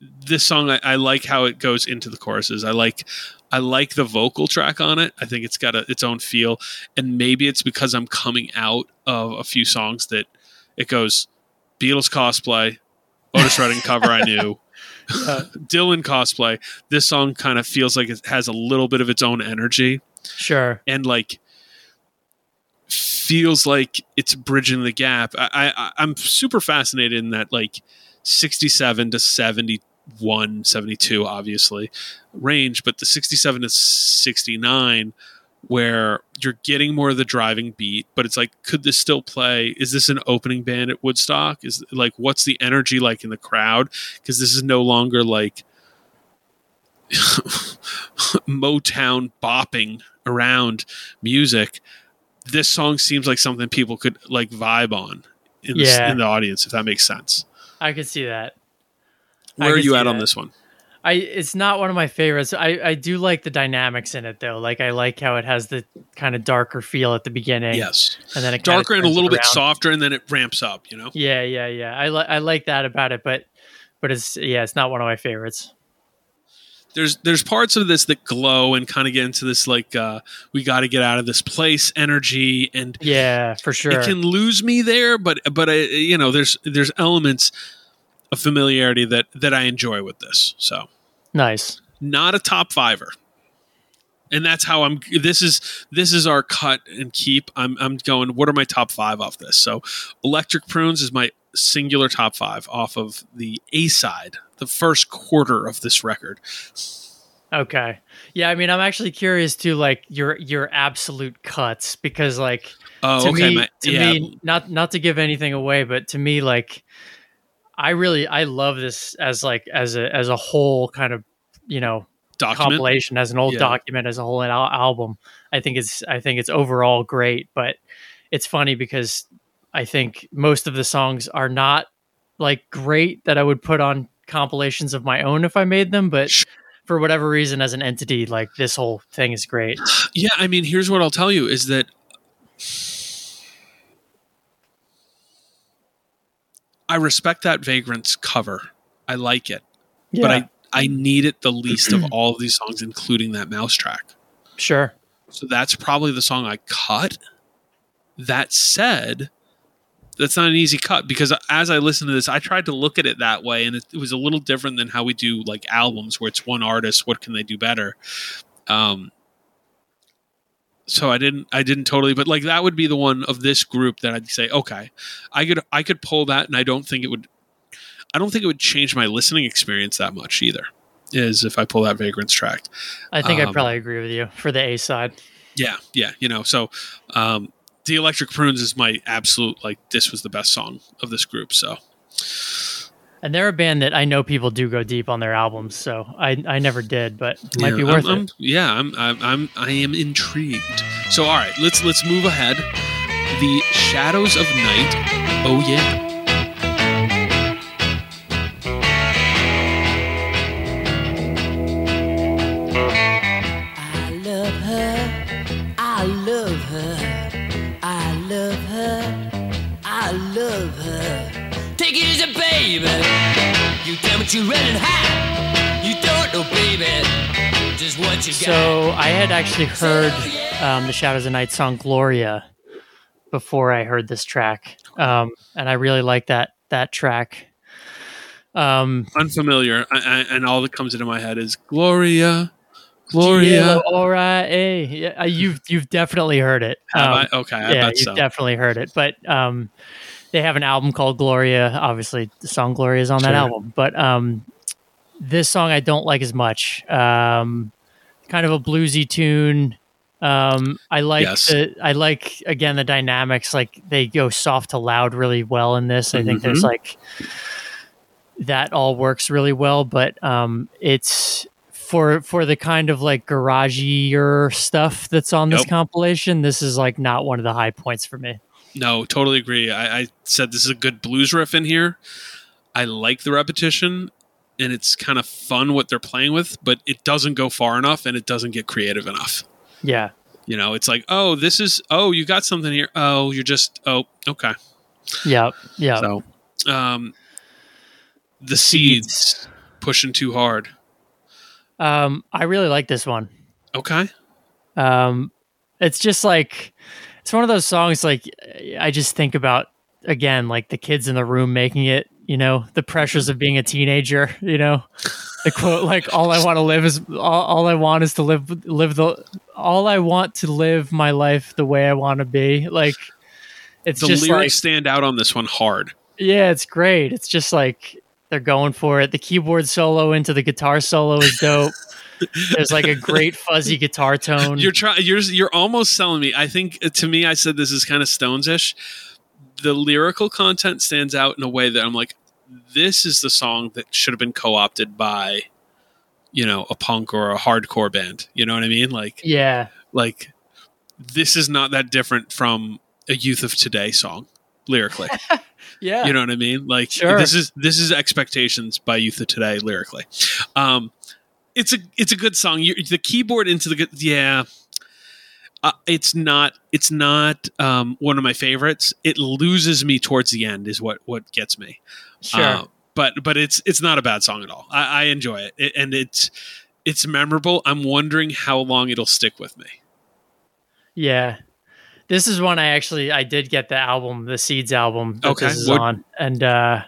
this song I, I like how it goes into the choruses. I like I like the vocal track on it. I think it's got a, its own feel, and maybe it's because I'm coming out of a few songs that it goes Beatles cosplay, Otis Redding cover I knew. Uh, Dylan cosplay. This song kind of feels like it has a little bit of its own energy sure. and like feels like it's bridging the gap. I, I I'm super fascinated in that like 67 to 71, 72 obviously range, but the 67 to 69 where you're getting more of the driving beat, but it's like, could this still play? Is this an opening band at Woodstock? Is like, what's the energy like in the crowd? Because this is no longer like Motown bopping around music. This song seems like something people could like vibe on in, the, in the audience, if that makes sense. I could see that. Where are you at on this one? I it's not one of my favorites. I I do like the dynamics in it though. Like I like how it has the kind of darker feel at the beginning. Yes, and then it darker and a little bit softer, and then it ramps up. You know. Yeah, yeah, yeah. I like I like that about it, but but it's yeah, it's not one of my favorites. there's there's parts of this that glow and kind of get into this like uh we got to get out of this place energy and Yeah, for sure. it can lose me there but but I, you know there's there's elements of familiarity that that I enjoy with this so nice. not a top fiver and that's how I'm this is this is our cut and keep I'm I'm going what are my top 5 off this so electric prunes is my singular top five off of the A side, the first quarter of this record. Okay. Yeah, I mean, I'm actually curious to like your your absolute cuts because like Oh, to okay. me, my- to yeah. me, not not to give anything away, but to me, like, I really I love this as like as a as a whole kind of you know document. compilation as an old Yeah. document as a whole al- album. I think it's I think it's overall great, but it's funny because I think most of the songs are not like great that I would put on compilations of my own if I made them, but for whatever reason as an entity like this whole thing is great. Yeah, I mean, here's what I'll tell you is that I respect that Vagrant's cover. I like it, Yeah, but I I need it the least of all of these songs, including that mouse track. sure. So that's probably the song I cut. That said, that's not an easy cut because as I listened to this, I tried to look at it that way, and it, it was a little different than how we do like albums, where it's one artist. What can they do better? Um, so I didn't, I didn't totally, but like that would be the one of this group that I'd say, okay, I could, I could pull that, and I don't think it would, I don't think it would change my listening experience that much either. Is if I pull that Vagrants track. I think I'd Um, probably agree with you for the A side. Yeah, yeah, you know. So, um, the Electric Prunes is my absolute like. This was the best song of this group. So, And they're a band that I know people do go deep on their albums, so I I never did, but it might yeah, be worth I'm, I'm- it. yeah, I'm, I'm, I'm, I am intrigued. So, all right, let's let's move ahead. The Shadows of Night. Oh yeah. You tell running high. You don't know, baby, just what you got. So I had actually heard um, the Shadows of Night song "Gloria" before I heard this track, um, and I really like that that track. Um, Unfamiliar, I, I, and all that comes into my head is Gloria, Gloria. yeah, all right, yeah, uh, you've you've definitely heard it. Um, I? Okay, I yeah, bet you've so. definitely heard it. But um, they have an album called Gloria. Obviously, the song Gloria is on that Sure. album. But um, this song I don't like as much. Um, kind of a bluesy tune. Um, I like Yes. the I like again the dynamics. Like they go soft to loud really well in this. I think there's Mhm. like that all works really well. But um, it's for for the kind of like garagier stuff that's on this compilation. This is like not one of the high points for me. No, totally agree. I, I said this is a good blues riff in here. I like the repetition, and it's kind of fun what they're playing with, but it doesn't go far enough, and it doesn't get creative enough. Yeah. You know, it's like, oh, this is, oh, you got something here. Oh, you're just, oh, okay. Yeah. Yeah. So, um, the Seeds. seeds pushing too hard. Um, I really like this one. Okay. Um, it's just like it's one of those songs. Like I just think about again, like the kids in the room making it. You know, the pressures of being a teenager. You know, the quote like, "All I want to live is all, all I want is to live live the all I want to live my life the way I want to be." Like it's The just lyrics like stand out on this one hard. yeah, it's great. It's just like they're going for it. The keyboard solo into the guitar solo is dope. There's like a great fuzzy guitar tone. You're trying. You're you're almost selling me. I think uh, to me, I said this is kind of Stones-ish. The lyrical content stands out in a way that I'm like, this is the song that should have been co-opted by, you know, a punk or a hardcore band. You know what I mean? Like, yeah, like this is not that different from a Youth of Today song lyrically. yeah. You know what I mean? Like Sure. this is this is expectations by Youth of Today lyrically. Um, it's a it's a good song. You, the keyboard into the yeah. Uh, it's not it's not um, one of my favorites. It loses me towards the end. Is what what gets me. sure. Uh, but but it's it's not a bad song at all. I, I enjoy it. it, and it's it's memorable. I'm wondering how long it'll stick with me. yeah. This is one I actually I did get the album, the Seeds album Okay, this is what- on. And uh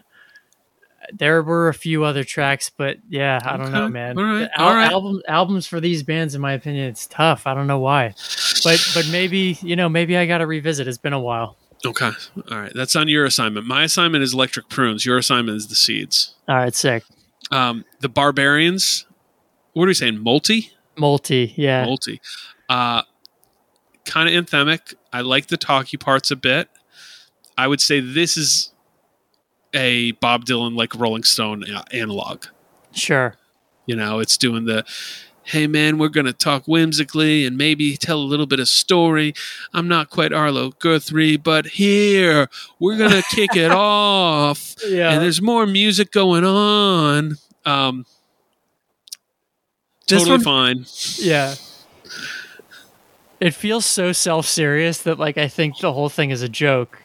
there were a few other tracks, but yeah, I don't know, man. all right, al- all right. album, albums for these bands, in my opinion, it's tough. I don't know why, but but maybe you know, maybe I got to revisit. It's been a while. Okay. All right. That's on your assignment. My assignment is Electric Prunes. Your assignment is the Seeds. All right, sick. Um, the Barbarians. What are we saying? Moulty. Moulty, yeah. Moulty. Uh, kind of anthemic. I like the talky parts a bit. I would say this is a Bob Dylan like Rolling Stone analog. Sure. You know, it's doing the hey man, we're gonna talk whimsically and maybe tell a little bit of story. I'm not quite Arlo Guthrie, but here we're gonna kick it off. Yeah. And there's more music going on. Um This totally one- fine. Yeah. It feels so self-serious that like I think the whole thing is a joke.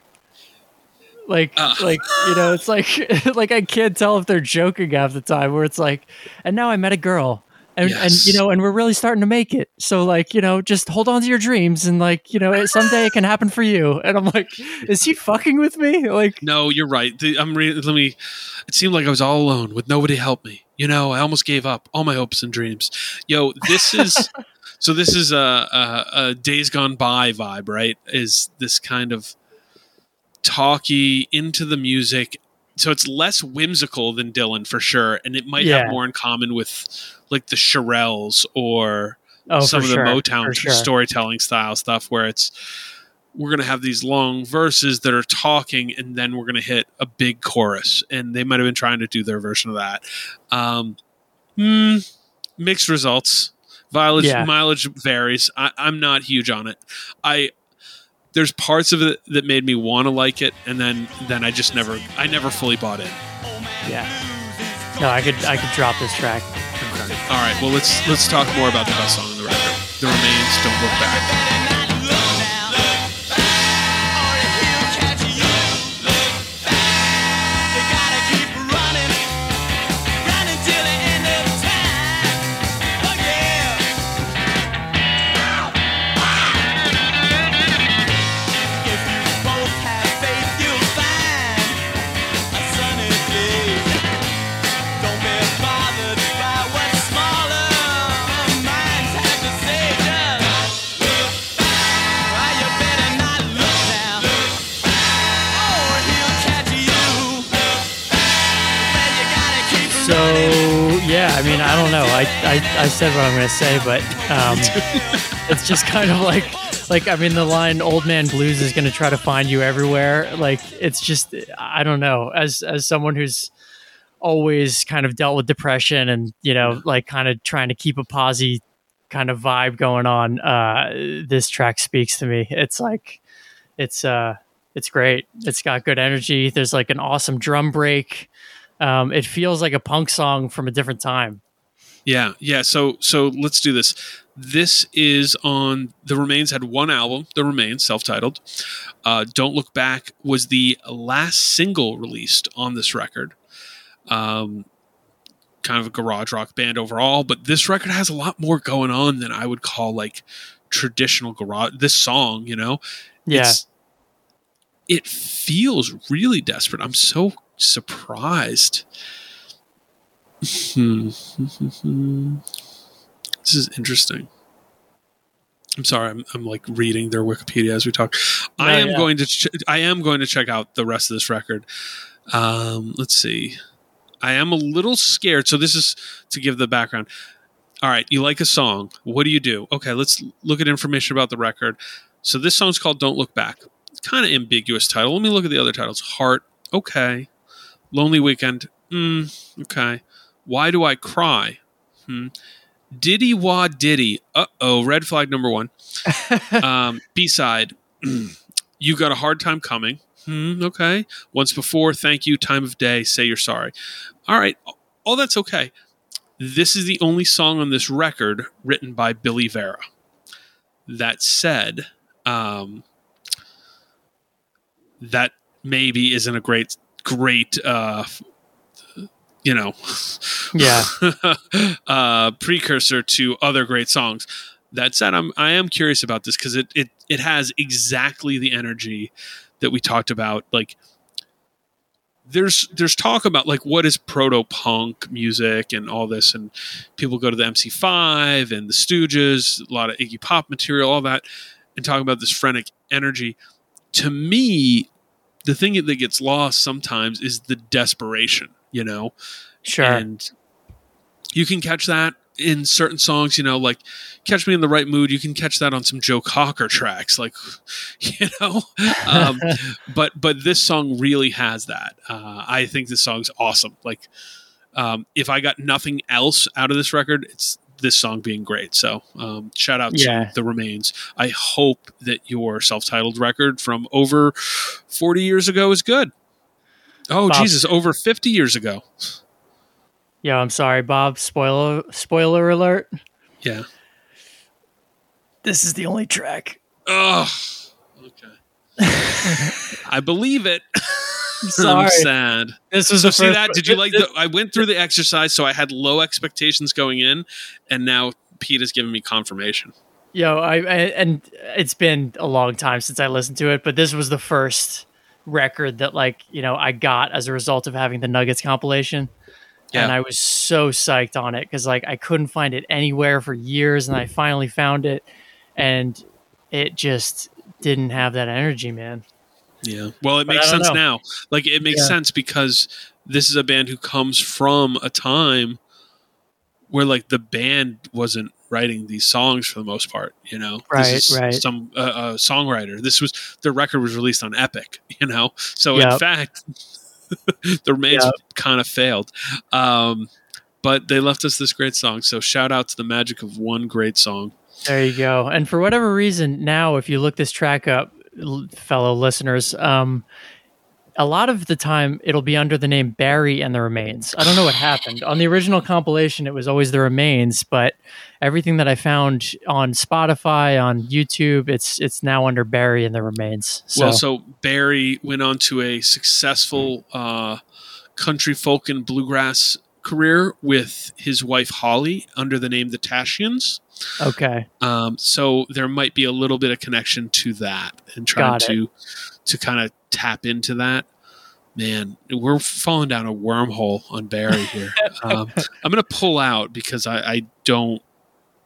Like Ah. like you know, it's like like I can't tell if they're joking half the time where it's like and now I met a girl and and you know and we're really starting to make it. So like, you know, just hold on to your dreams and like, you know, someday it can happen for you. And I'm like, is he fucking with me? Like No, you're right. The, I'm re- let me. It seemed like I was all alone with nobody to help me. You know, I almost gave up all my hopes and dreams. Yo, this is so. This is a, a, a Days Gone By vibe, right? Is this kind of talky into the music? So it's less whimsical than Dylan for sure, and it might Yeah. have more in common with like the Shirelles or oh some of the sure, Motown sure. storytelling style stuff where it's we're going to have these long verses that are talking and then we're going to hit a big chorus and they might have been trying to do their version of that um, hmm, mixed results mileage, Yeah. mileage varies I, i'm not huge on it i there's parts of it that made me want to like it and then then i just never i never fully bought in Yeah. No, I could I could drop this track. okay. all right well let's let's talk more about the best song on the record the remains don't look back I don't know. I I, I said what I'm going to say, but um, it's just kind of like like I mean, the line "Old Man Blues" is going to try to find you everywhere. Like it's just I don't know. As as someone who's always kind of dealt with depression and you know like kind of trying to keep a posy kind of vibe going on uh this track speaks to me it's like it's uh it's great it's got good energy there's like an awesome drum break um it feels like a punk song from a different time Yeah, yeah. So so let's do this. This is on the Remains had one album, The Remains, self-titled. Uh, Don't Look Back was the last single released on this record. Um, kind of a garage rock band overall, but this record has a lot more going on than I would call like traditional garage. This song, you know, yeah it's, it feels really desperate. I'm so surprised. This is interesting. I'm sorry. I'm, I'm like reading their Wikipedia as we talk. I am yeah. going to. Ch- I am going to check out the rest of this record. Um, let's see. I am a little scared. So this is to give the background. All right, you like a song. What do you do? Okay, let's look at information about the record. So this song's called "Don't Look Back." Kind of ambiguous title. Let me look at the other titles. Heart. Okay. Lonely Weekend. Mm, okay. Why do I cry? Hmm. Diddy Wah Diddy. Uh oh. Red flag number one. um, B side. you got a hard time coming. Hmm, okay. Once before. Thank you. Time of day. Say you're sorry. All right. All that's okay. This is the only song on this record written by Billy Vera. That said, um, that maybe isn't a great, great, uh, you know, yeah uh, precursor to other great songs. That said, I'm I am curious about this because it, it it has exactly the energy that we talked about. Like there's there's talk about like what is proto punk music and all this, and people go to the MC5 and the Stooges, a lot of Iggy Pop material, all that, and talk about this frenetic energy. to me, the thing that gets lost sometimes is the desperation, you know? Sure. And you can catch that in certain songs, you know, like Catch Me in the Right Mood. You can catch that on some Joe Cocker tracks, like, you know. Um, but but this song really has that. Uh, I think this song's awesome. Like, um, if I got nothing else out of this record, it's this song being great. So um, shout out Yeah. to The Remains. I hope that your self-titled record from over 40 years ago is good. Oh Bob. Jesus, over 50 years ago. Yo, I'm sorry, Bob. Spoiler spoiler alert. Yeah. This is the only track. Oh, okay. I believe it. I'm Sorry. sad. This was So see that? Did you like the? I went through the exercise, so I had low expectations going in, and now Pete has given me confirmation. Yo, I, I and it's been a long time since I listened to it, but this was the first record that like you know I got as a result of having the Nuggets compilation, and I was so psyched on it because like I couldn't find it anywhere for years, and I finally found it, and it just didn't have that energy, man. Yeah. Well, it But makes sense know. now. Like it makes Yeah. sense because this is a band who comes from a time where like the band wasn't writing these songs for the most part. You know, Right, this is right. Some uh, uh, songwriter. This was the record was released on Epic. You know, so in fact, the remains Yep. kind of failed. Um, but they left us this great song. So shout out to the magic of one great song. There you go. And for whatever reason, now if you look this track up, fellow listeners, um, a lot of the time it'll be under the name Barry and the Remains. I don't know what happened. On the original compilation, it was always the Remains, but everything that I found on Spotify, on YouTube, it's it's now under Barry and the Remains. So, Well, so Barry went on to a successful uh, country folk and bluegrass career with his wife Holly under the name the Tashians. okay, Um, so there might be a little bit of connection to that and trying to to kind of tap into that. Man, we're falling down a wormhole on Barry here. um, I'm going to pull out because I, I don't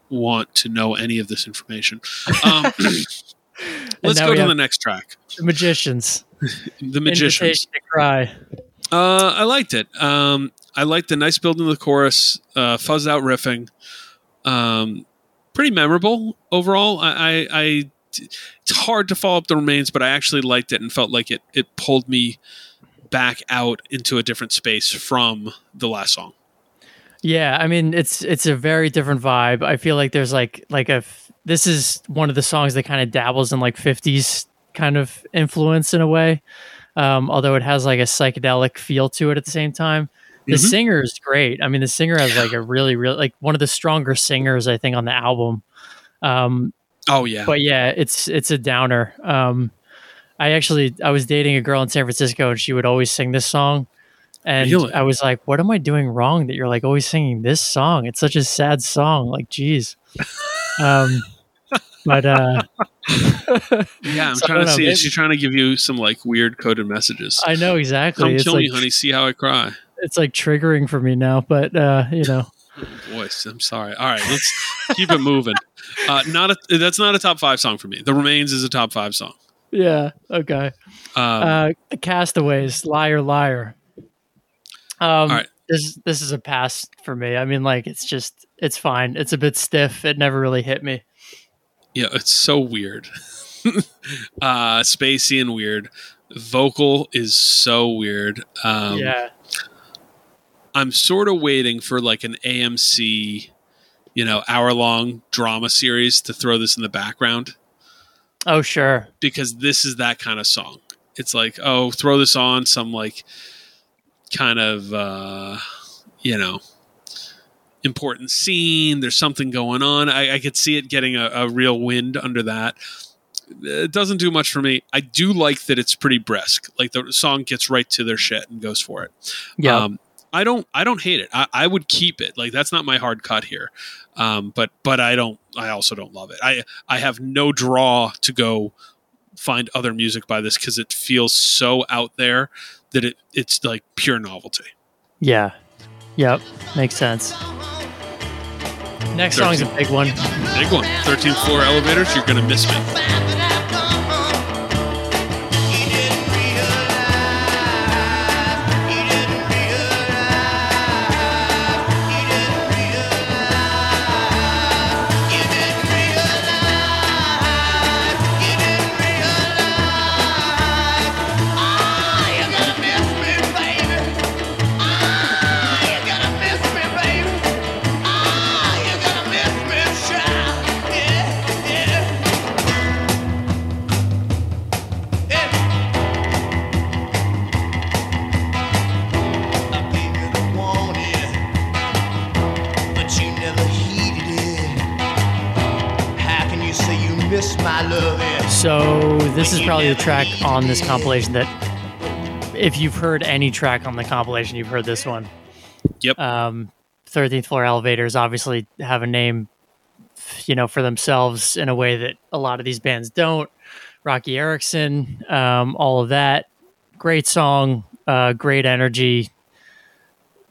want to know any of this information. Um, let's go to the next track. the Magicians, The Magicians. Invitation to Cry. Uh, I liked it. Um, I liked the nice build in the chorus, uh, fuzzed out riffing. Um, pretty memorable overall. I, I, I, it's hard to follow up the remains, but I actually liked it and felt like it it pulled me back out into a different space from the last song. Yeah, I mean it's it's a very different vibe. I feel like there's like like a this is one of the songs that kind of dabbles in like 50s kind of influence in a way. Um, although it has like a psychedelic feel to it at the same time. The Mhm. singer is great. I mean, the singer has like a really, really like one of the stronger singers I think on the album. Um, Oh yeah, but yeah, it's it's a downer. Um, I actually I was dating a girl in San Francisco and she would always sing this song, and Really? I was like, "What am I doing wrong that you're like always singing this song? It's such a sad song. Like, geez." um, but uh, yeah. I'm so trying to see. maybe- Is she trying to give you some like weird coded messages? I know exactly. Come it's kill like me, honey. See how I cry. it's like triggering for me now. But uh, you know, voice. I'm sorry. All right, let's keep it moving. Uh, not a, that's not a top five song for me. The Remains is a top five song. yeah, okay. Um, uh, Castaways, liar, liar. Um, right. this this is a pass for me. I mean, like it's just it's fine. It's a bit stiff. It never really hit me. yeah, it's so weird. uh, spacey and weird. Vocal is so weird. Um, yeah, I'm sort of waiting for like an AMC, you know, hour long drama series to throw this in the background Oh, sure. because this is that kind of song. It's like, oh, throw this on some like kind of uh, you know important scene. There's something going on. I, I could see it getting a, a real wind under that. It doesn't do much for me. I do like that it's pretty brisk. Like the song gets right to their shit and goes for it. Yeah. Um, I don't. I don't hate it. I, I would keep it. Like that's not my hard cut here. Um, but but I don't. I also don't love it. I I have no draw to go find other music by this because it feels so out there that it it's like pure novelty. yeah. Yep. Makes sense. Next song's a big one. Big one. 13th floor elevators. You're gonna miss me. So this is probably the track on this compilation that, if you've heard any track on the compilation, you've heard this one. Yep. Um, 13th floor elevators obviously have a name, you know, for themselves in a way that a lot of these bands don't. Roky Erickson, um, all of that. Great song, uh, great energy.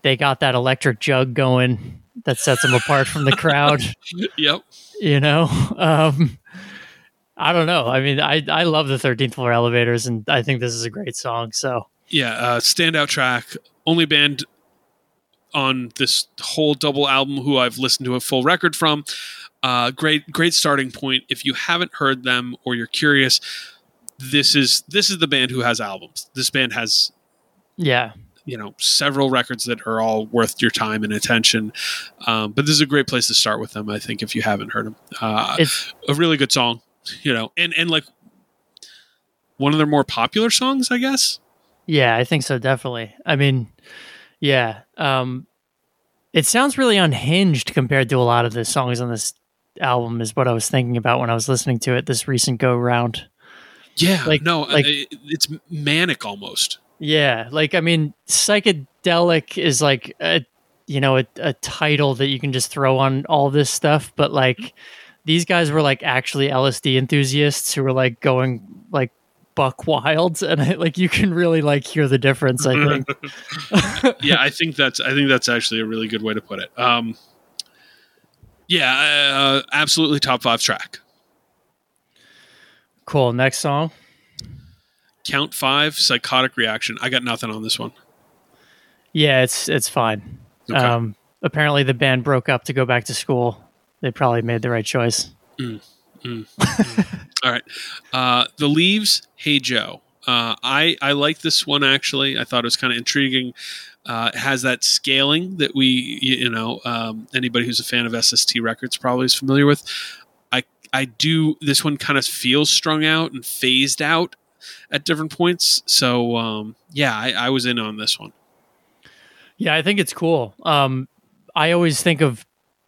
They got that electric jug going that sets them apart from the crowd Yep. you know um i don't know i mean i i love the 13th floor elevators and i think this is a great song so Yeah. Uh, standout track. Only band on this whole double album who I've listened to a full record from. Uh, great, great starting point. If you haven't heard them or you're curious, this is this is the band who has albums. This band has yeah you know several records that are all worth your time and attention. Um, but this is a great place to start with them. I think if you haven't heard them, uh, it's a really good song, you know, and and like one of their more popular songs, I guess. yeah i think so definitely i mean yeah um it sounds really unhinged compared to a lot of the songs on this album is what i was thinking about when i was listening to it this recent go round Yeah, Like- no, like- it's manic almost. Yeah, like I mean, psychedelic is like a you know a, a title that you can just throw on all this stuff, but like these guys were like actually LSD enthusiasts who were like going like buck wild, and I, like you can really like hear the difference. I think. yeah, I think that's I think that's actually a really good way to put it. Um, yeah, uh, absolutely top five track. cool. Next song. Count five, psychotic reaction. I got nothing on this one. Yeah, it's it's fine. Okay. Um, apparently, the band broke up to go back to school. They probably made the right choice. All right, uh, the leaves. Hey Joe. Uh, I I like this one actually. I thought it was kind of intriguing. Uh, it has that scaling that we you, you know um, anybody who's a fan of SST records probably is familiar with. I I do this one kind of feels strung out and phased out at different points. So um, yeah, I, I was in on this one. Yeah, I think it's cool. Um, I always think of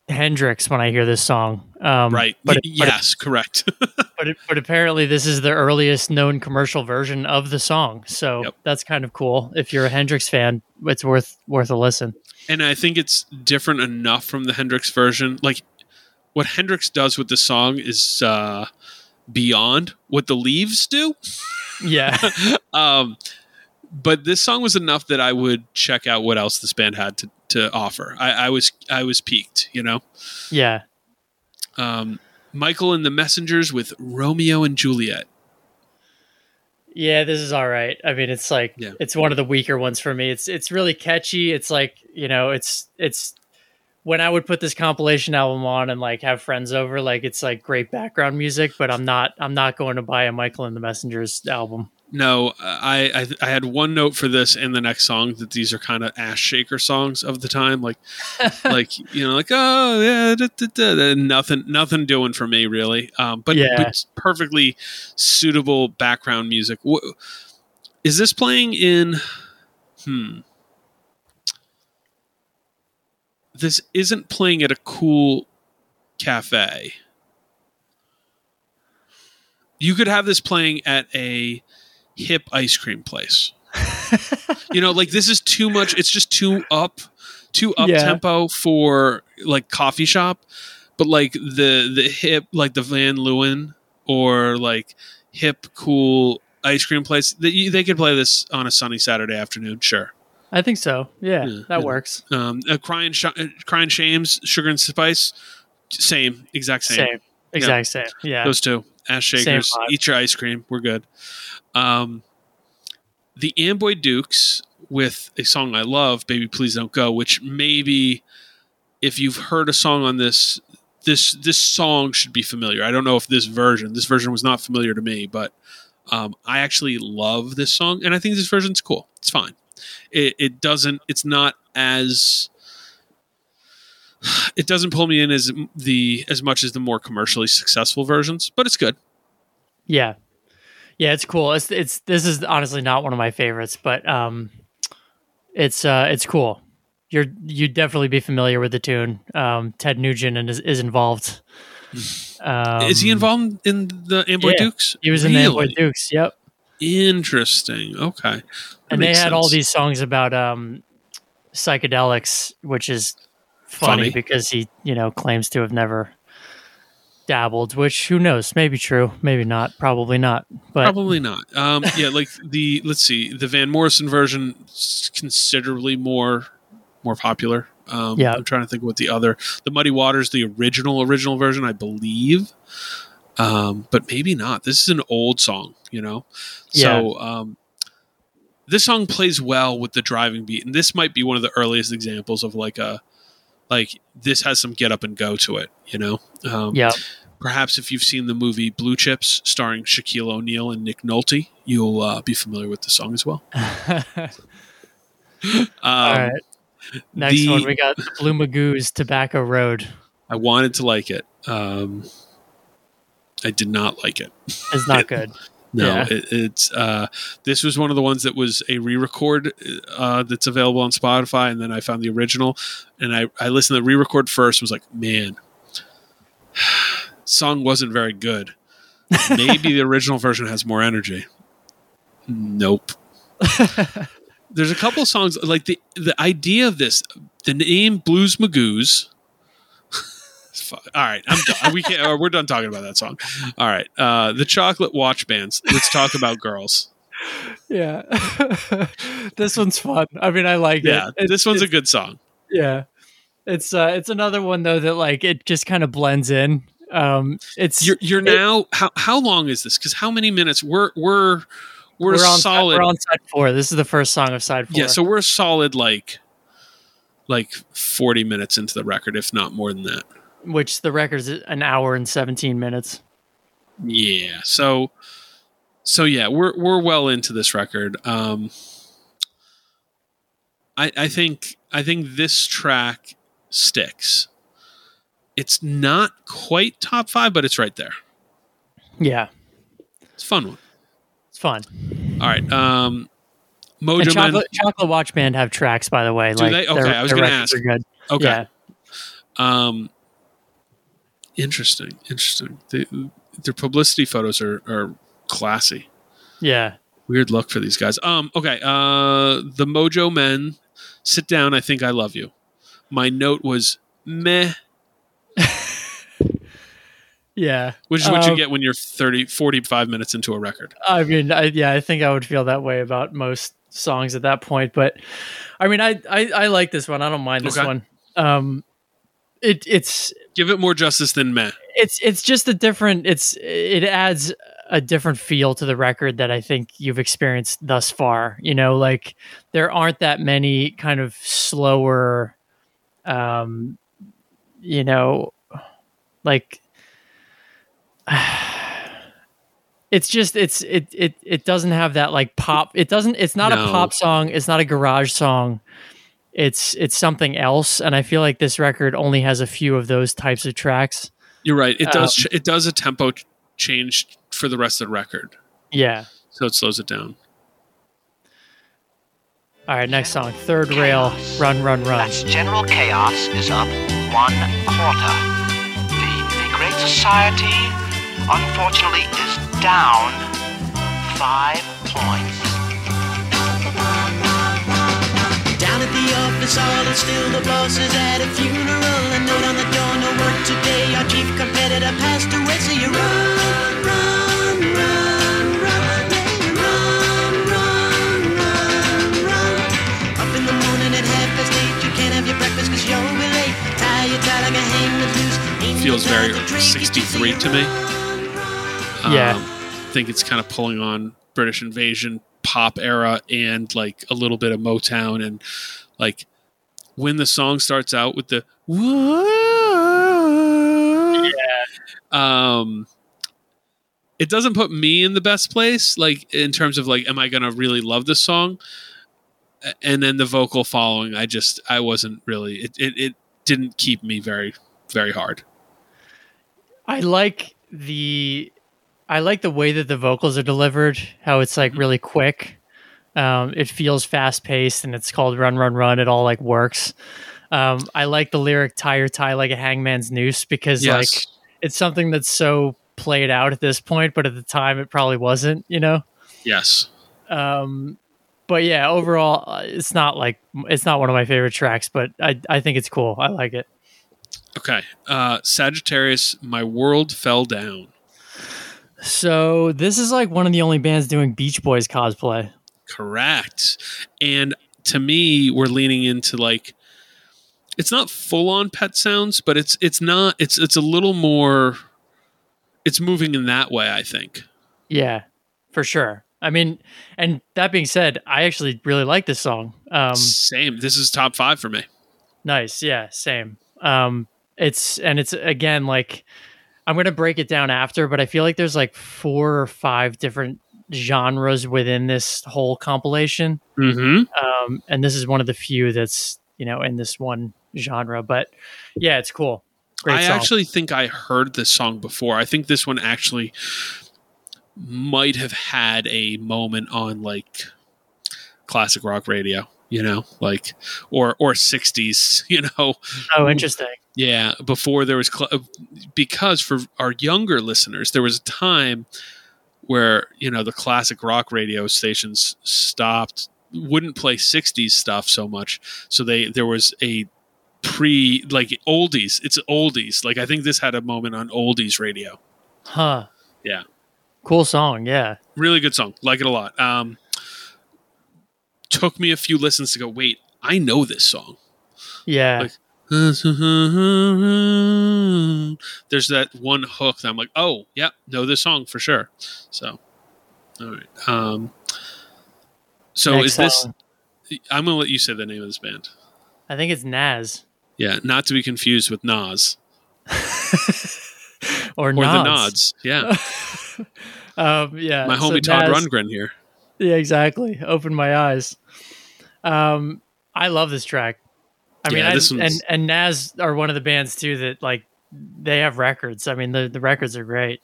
Hendrix when I hear this song. Um, Right. But, Y- it- but, it- yes, correct. but, it- but apparently, this is the earliest known commercial version of the song. So Yep. that's kind of cool. If you're a Hendrix fan, it's worth worth a listen. and I think it's different enough from the Hendrix version. Like what Hendrix does with the song is uh, beyond what the Leaves do. Yeah. Um, but this song was enough that I would check out what else this band had to, to offer. I, I was I was peaked, you know. yeah. Um, Michael and the Messengers with Romeo and Juliet. Yeah, this is all right. I mean, it's like Yeah. it's one of the weaker ones for me. It's it's really catchy. It's like you know, it's it's when I would put this compilation album on and like have friends over, like it's like great background music. But I'm not I'm not going to buy a Michael and the Messengers album. No, I, I I had one note for this and the next song that these are kind of ass shaker songs of the time, like like you know, like oh yeah, da, da, da, da, nothing nothing doing for me really. Um, but, Yeah. but it's perfectly suitable background music. Wh- Is this playing in? Hmm. This isn't playing at a cool cafe. You could have this playing at a hip ice cream place. you know, like this is too much. It's just too up, too up Yeah. tempo for like coffee shop. But like the the hip, like the Van Leeuwen or like hip cool ice cream place, that they could play this on a sunny Saturday afternoon. Sure. I think so. Yeah, Yeah, that yeah. works. Um, uh, crying, sh- Cryan' Shames, sugar and spice, same, exact same. Same. Exact same. Yeah. Those two. Ass shakers. Eat your ice cream. We're good. Um, the Amboy Dukes with a song I love, Baby Please Don't Go, which maybe if you've heard a song on this, this this song should be familiar. I don't know if this version, this version was not familiar to me, but um, I actually love this song, and I think this version's cool. It's fine. It, it doesn't. It's not as. It doesn't pull me in as the as much as the more commercially successful versions, but it's good. Yeah. Yeah, it's cool. It's it's this is honestly not one of my favorites, but um it's uh it's cool. You're you'd definitely be familiar with the tune. Um Ted Nugent and is, is involved Um, Is he involved in the Amboy yeah, Dukes? He was in the Amboy Dukes. Yep. Interesting. Okay. That and they had all these songs about um, psychedelics, which is funny, Funny. because he, you know, claims to have never dabbled. Which who knows? Maybe true, maybe not. Probably not. But Probably not. Um, yeah, like the let's see, the Van Morrison version is considerably more more popular. Um, Yeah. I'm trying to think what the other, the Muddy Waters, the original original version, I believe, um, but maybe not. This is an old song, you know. So um, this song plays well with the driving beat, and this might be one of the earliest examples of like a like this has some get up and go to it, you know. Um, yeah, Perhaps if you've seen the movie Blue Chips starring Shaquille O'Neal and Nick Nolte, you'll uh, be familiar with the song as well. Um, all right. Next the- one, we got the Blues Magoos Tobacco Road. I wanted to like it. Um, I did not like it. It's not good. No, Yeah. it, it's uh, this was one of the ones that was a re-record uh, that's available on Spotify, and then I found the original, and I I listened to the re-record first. Was like, man, song wasn't very good. Maybe the original version has more energy. Nope. There's a couple of songs like the the idea of this, the name Blues Magoos. Fuck. All right, I'm done. We can't. uh, we're done talking about that song. All right, uh, the Chocolate Watchbands. Let's talk about girls. Yeah, this one's fun. I mean, I like Yeah, it. It's- this one's a good song. yeah. It's uh, it's another one though that like it just kind of blends in. Um, it's You're you're now how how long is this? Because how many minutes? We're we're we're, we're on solid. We're on side four. This is the first song of side four. yeah, so we're solid like like 40 minutes into the record, if not more than that. Which the record's an hour and seventeen minutes. Yeah. So so yeah, we're we're well into this record. Um I I think I think this track sticks. It's not quite top 5, but it's right there. Yeah, It's a fun one. it's fun. All right. Um And Mojo Man. Chocolate, Chocolate Watchband have tracks, by the way. Do like they? Okay, I was gonna records ask. Okay. Yeah, Um, interesting, interesting. The, their publicity photos are, are classy. yeah. Weird look for these guys. Um, okay. Uh, the Mojo Men, sit down. I think I love you. My note was meh, Yeah. which is what you Um, get when you're 30, 45 minutes into a record. I mean, I, yeah, I think I would feel that way about most songs at that point. But I mean, I I, I like this one. I don't mind this Okay. one. Um, it it's Give it more justice than meh. it's it's just a different. It's it adds a different feel to the record that I think you've experienced thus far. You know, like there aren't that many kind of slower, um, you know, like it's just it's it it it doesn't have that like pop it doesn't it's not No. a pop song it's not a garage song it's it's something else and i feel like this record only has a few of those types of tracks You're right. It does. Um, ch- it does a tempo ch- change for the rest of the record, yeah so it slows it down. all right next song third rail run run run That's General Chaos is up one quarter. The, the Great Society, unfortunately, is down five points. All is still. The boss is at a funeral. A note on the door, no work today. Our chief competitor passed away. So you run, run, run, run, yeah, run, run, run, run. Up in the morning at half past eight, you can't have your breakfast 'cause you'll be late. Tie your tie like a hangman's noose. Ain't Feels very time to drink, it's just 63 to me. run, run. Yeah. Um, I think it's kind of pulling on British invasion pop era and like a little bit of Motown and like when the song starts out with the yeah. um it doesn't put me in the best place like in terms of like am I going to really love this song? And then the vocal following I just I wasn't really it it, it didn't keep me very very hard. I like the i like the way that the vocals are delivered how it's like really quick um it feels fast paced and it's called run run run it all like works um i like the lyric tie your tie like a hangman's noose because yes like it's something that's so played out at this point, but at the time it probably wasn't, you know. Yes. Um, but yeah, overall, uh, it's not like it's not one of my favorite tracks, but I I think it's cool. I like it. Okay. Uh, Sagittarius, my world fell down. So this is like one of the only bands doing Beach Boys cosplay. Correct. And to me, we're leaning into like it's not full on pet sounds, but it's it's not it's it's a little more it's moving in that way, I think. Yeah, for sure. I mean, and that being said, I actually really like this song. Um, Same. This is top five for me. nice, yeah, same. Um, it's and it's again like I'm gonna break it down after, but I feel like there's like four or five different genres within this whole compilation. Mm-hmm. um, and this is one of the few that's you know in this one genre. But yeah, it's cool. Great I song. actually think I heard this song before. I think this one actually might have had a moment on like classic rock radio, you know, like or or 60s, you know. oh, interesting. Yeah, before there was cl- because for our younger listeners, there was a time where you know the classic rock radio stations stopped, wouldn't play '60s stuff so much, so they there was a pre like oldies. It's oldies. Like I think this had a moment on oldies radio. Huh? Yeah, Cool song. Yeah. really good song. Like it a lot. Um, took me a few listens to go. Wait, I know this song. Yeah. Like- There's that one hook that I'm like, oh, yeah, know this song for sure. So, all right. Um, so Next is this? I'm gonna let you say the name of this band. I think it's Nazz Yeah, not to be confused with Nas or, or the Nods. Yeah, Um, yeah. my so homie Todd Naz- Rundgren here. Yeah, exactly. Open my eyes. Um, I love this track. I Yeah, mean, I, and and Nazz are one of the bands too that like they have records. I mean, the the records are great.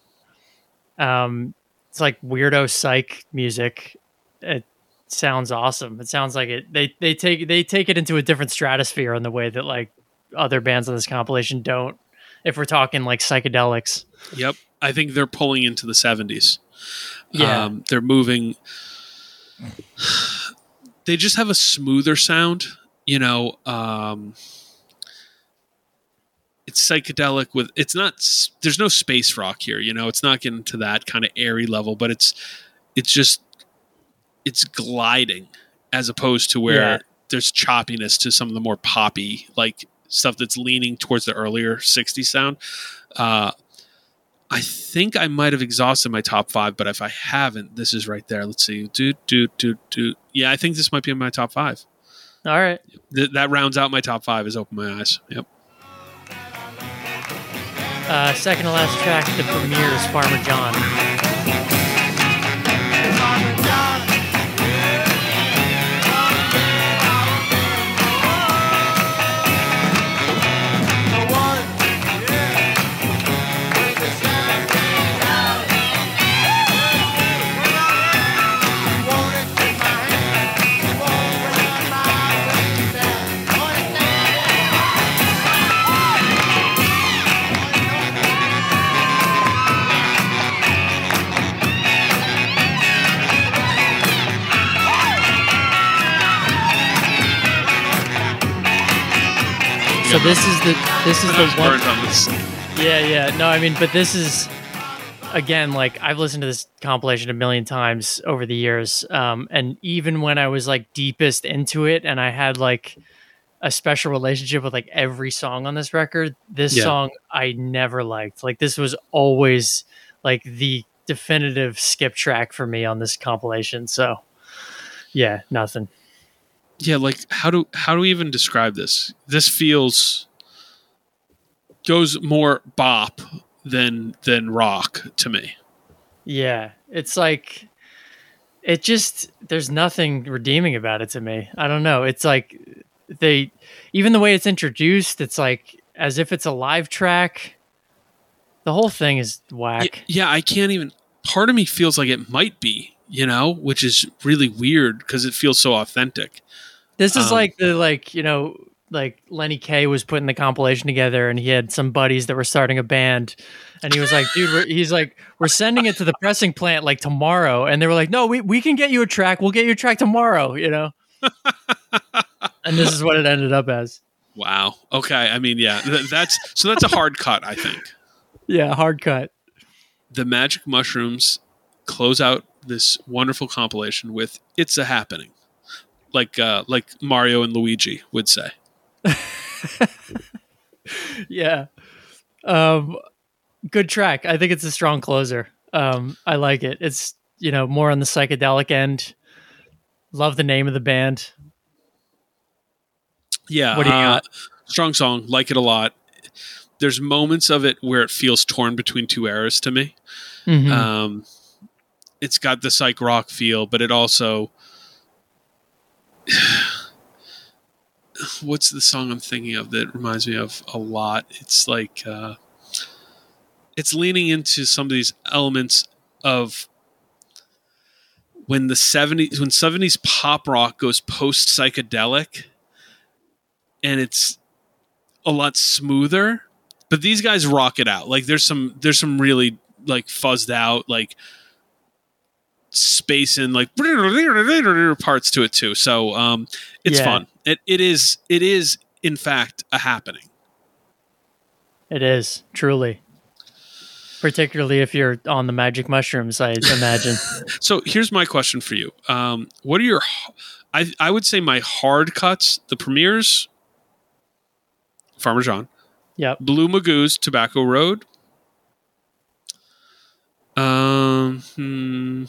Um, it's like weirdo psych music. It sounds awesome. It sounds like it. They they take they take it into a different stratosphere in the way that like other bands on this compilation don't. If we're talking like psychedelics, Yep, I think they're pulling into the 70s. yeah, Um, they're moving. They just have a smoother sound, you know. Um, it's psychedelic with. It's not. There's no space rock here, you know. It's not getting to that kind of airy level, but it's. It's just. It's gliding, as opposed to where Yeah. there's choppiness to some of the more poppy like stuff that's leaning towards the earlier '60s sound. Uh, I think I might have exhausted my top five, but if I haven't, this is right there. Let's see. Do do do do. Yeah, I think this might be in my top five. All right. Th- that rounds out my top five. Is open my eyes. Yep. Uh, second to last track, the premiere is Farmer John. This is the this is the one. Yeah, yeah. No, I mean, but this is again like I've listened to this compilation a million times over the years, um, and even when I was like deepest into it, and I had like a special relationship with like every song on this record, this Yeah. song I never liked. Like this was always like the definitive skip track for me on this compilation. So yeah, nothing. Yeah, like how do how do we even describe this? This feels goes more bop than than rock to me. Yeah, it's like it just there's nothing redeeming about it to me. I don't know. It's like they even the way it's introduced, it's like as if it's a live track. The whole thing is whack. yeah, I can't even. Part of me feels like it might be, you know, which is really weird because it feels so authentic. This is um, like the like, you know, like Lenny Kaye was putting the compilation together, and he had some buddies that were starting a band, and he was like, "Dude, we're, he's like, we're sending it to the pressing plant like tomorrow," and they were like, "No, we we can get you a track. We'll get you a track tomorrow," you know. and this is what it ended up as. Wow. Okay. I mean, yeah, th- that's so that's a hard cut. I think Yeah, hard cut. the Magic Mushrooms close out this wonderful compilation with "It's a Happening," like uh, like Mario and Luigi would say. Yeah. Um good track. I think it's a strong closer. Um I like it. It's, you know, more on the psychedelic end. Love the name of the band. Yeah. What do you uh, got? Strong song. Like it a lot. There's moments of it where it feels torn between two eras to me. Mhm. Um, it's got the psych rock feel, but it also. What's the song I'm thinking of that reminds me of a lot? It's like uh, it's leaning into some of these elements of when the 70s when 70s pop rock goes post psychedelic and it's a lot smoother but these guys rock it out like there's some there's some really like fuzzed out like space and like parts to it too so um it's Yeah. fun it, it is it is in fact a happening It is, truly. Particularly if you're on the magic mushrooms, I imagine. so here's my question for you um what are your I I would say my hard cuts the Premiers farmer john yep. Blues Magoos Tobacco Road. Um, hmm.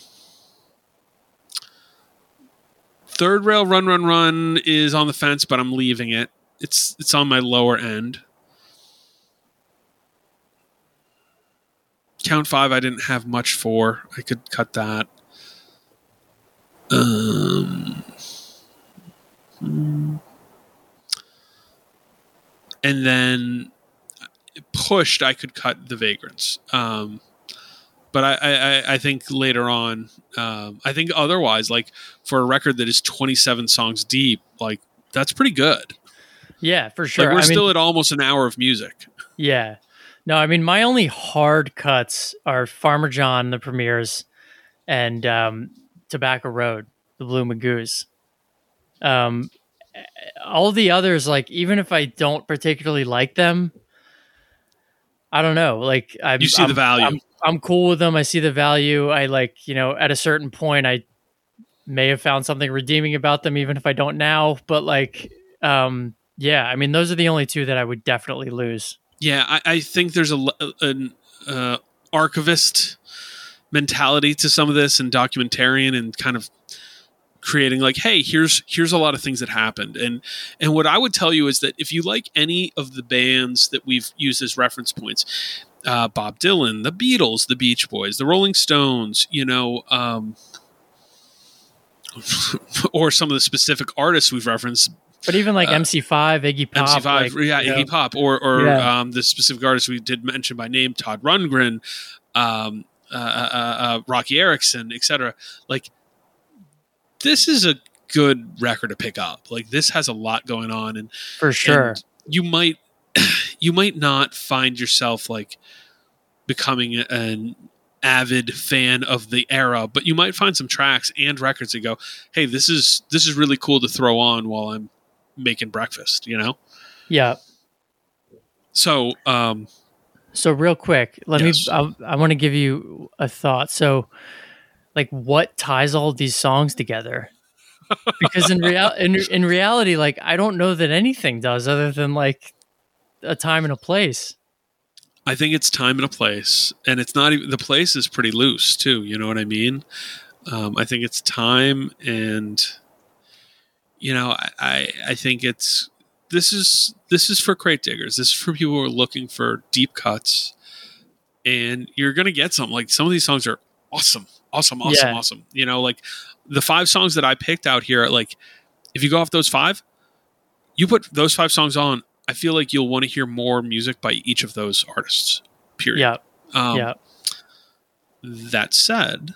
Third Rail Run Run Run is on the fence, but I'm leaving it. It's it's on my lower end. Count five, I didn't have much for. I could cut that. Um, hmm. and then pushed, I could cut the vagrants. Um, but I, I, I- think later on, um, I think otherwise, like for a record that is 27 songs deep, like that's pretty good. Yeah, for sure. Like we're I mean, still at almost an hour of music. Yeah. No, I mean my only hard cuts are Farmer John, the Premiers, and um, Tobacco Road, the Blues Magoos. Um, all the others, like even if I don't particularly like them, I don't know. Like I, You see the value. I'm, I'm cool with them. I see the value. I like you know at a certain point I may have found something redeeming about them, even if I don't now. But like, um, yeah, I mean those are the only two that I would definitely lose. Yeah, I, I think there's a an uh, archivist mentality to some of this and documentarian and kind of creating like hey here's here's a lot of things that happened and and what i would tell you is that if you like any of the bands that we've used as reference points uh, bob dylan the beatles the beach boys the rolling stones you know um or some of the specific artists we've referenced But even like Uh, MC5, Iggy Pop, MC5, like, yeah, Iggy know, Pop, or or Yeah. um, the specific artists we did mention by name, Todd Rundgren, um, uh, uh, uh, Roky Erickson, etc. Like, this is a good record to pick up. Like, this has a lot going on, and for sure. and you might you might not find yourself like becoming an avid fan of the era but you might find some tracks and records that go hey this is this is really cool to throw on while i'm making breakfast you know yeah. so um So real quick, let Yes. me. I, I want to give you a thought. So, like, what ties all these songs together? Because in real in, in reality, like, I don't know that anything does other than like a time and a place. I think it's time and a place, and it's not even the place is pretty loose too. You know what I mean? Um, I think it's time, and you know, I, I think it's this is this is for crate diggers. This is for people who are looking for deep cuts, and you're gonna get some. Like some of these songs are awesome, awesome, awesome, Yeah. awesome. You know, like the five songs that I picked out here. Like if you go off those five, you put those five songs on. I feel like you'll want to hear more music by each of those artists. Period. Yeah, Um, yeah, That said,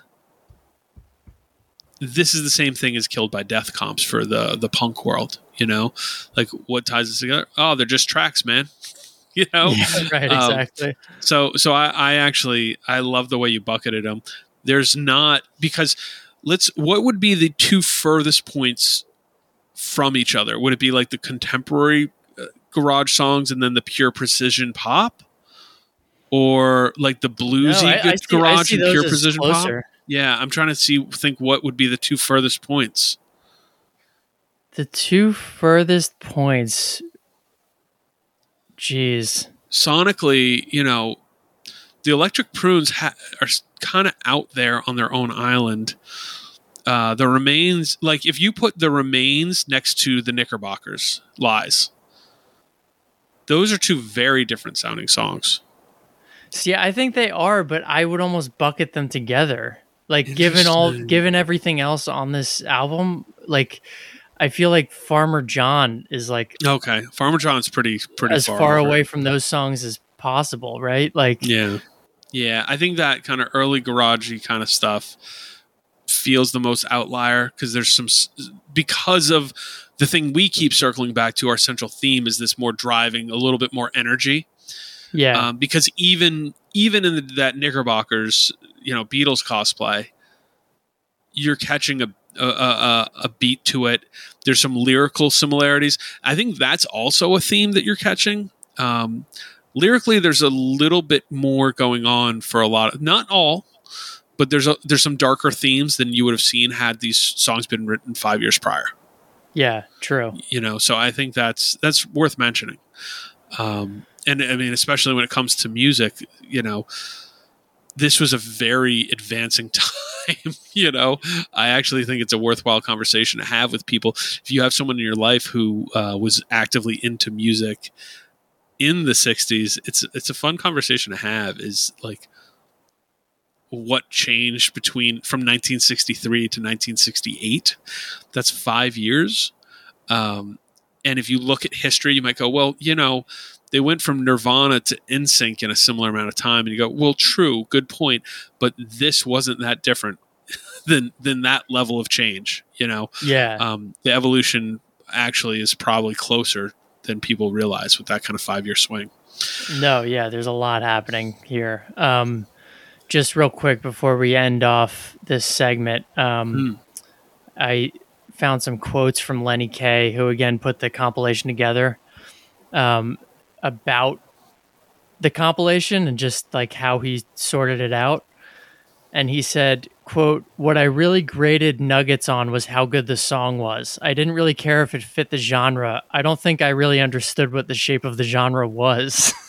this is the same thing as killed by death comps for the the punk world you know like what ties us together oh they're just tracks man you know right, Um, exactly. so so I, I actually I love the way you bucketed them. There's not because let's what would be the two furthest points from each other? Would it be like the contemporary garage songs and then the pure precision pop, or like the bluesy No, I- I see- garage and pure precision pop? Yeah, I'm trying to see think what would be the two furthest points. The two furthest points. Jeez. sonically, you know, the Electric Prunes ha- are kind of out there on their own island. Uh, the remains, like if you put the remains next to the Knickerbockers, lies. Those are two very different sounding songs. See, I think they are, but I would almost bucket them together. Like given all given everything else on this album, like I feel like Farmer John is like Okay, Farmer John's pretty pretty as far, far, away from those songs as possible, right? Like Yeah, yeah. I think that kind of early garagey kind of stuff feels the most outlier because there's some because of the thing we keep circling back to. Our central theme is this more driving, a little bit more energy. yeah. um, because even even in the, that Knickerbockers, you know, Beatles cosplay, you're catching a a, a a beat to it. There's some lyrical similarities. I think that's also a theme that you're catching. Um, lyrically, there's a little bit more going on for a lot of not all, but there's a, there's some darker themes than you would have seen had these songs been written five years prior yeah, true. you know so i think that's that's worth mentioning. Um and i mean especially when it comes to music you know this was a very advancing time you know. I actually think it's a worthwhile conversation to have with people. If you have someone in your life who uh, was actively into music in the 60s it's it's a fun conversation to have is like what changed between from 1963 to 1968 that's five years um, and if you look at history, you might go, well, you know, they went from Nirvana to NSYNC in a similar amount of time, and you go, well, true, good point, but this wasn't that different than than that level of change. You know, Yeah. um, the evolution actually is probably closer than people realize with that kind of five year swing. No, yeah, there's a lot happening here. Um, just real quick before we end off this segment, um, I found some quotes from Lenny Kaye, who again put the compilation together um, about the compilation and just like how he sorted it out. And he said, quote, what I really graded Nuggets on was how good the song was. I didn't really care if it fit the genre. I don't think I really understood what the shape of the genre was.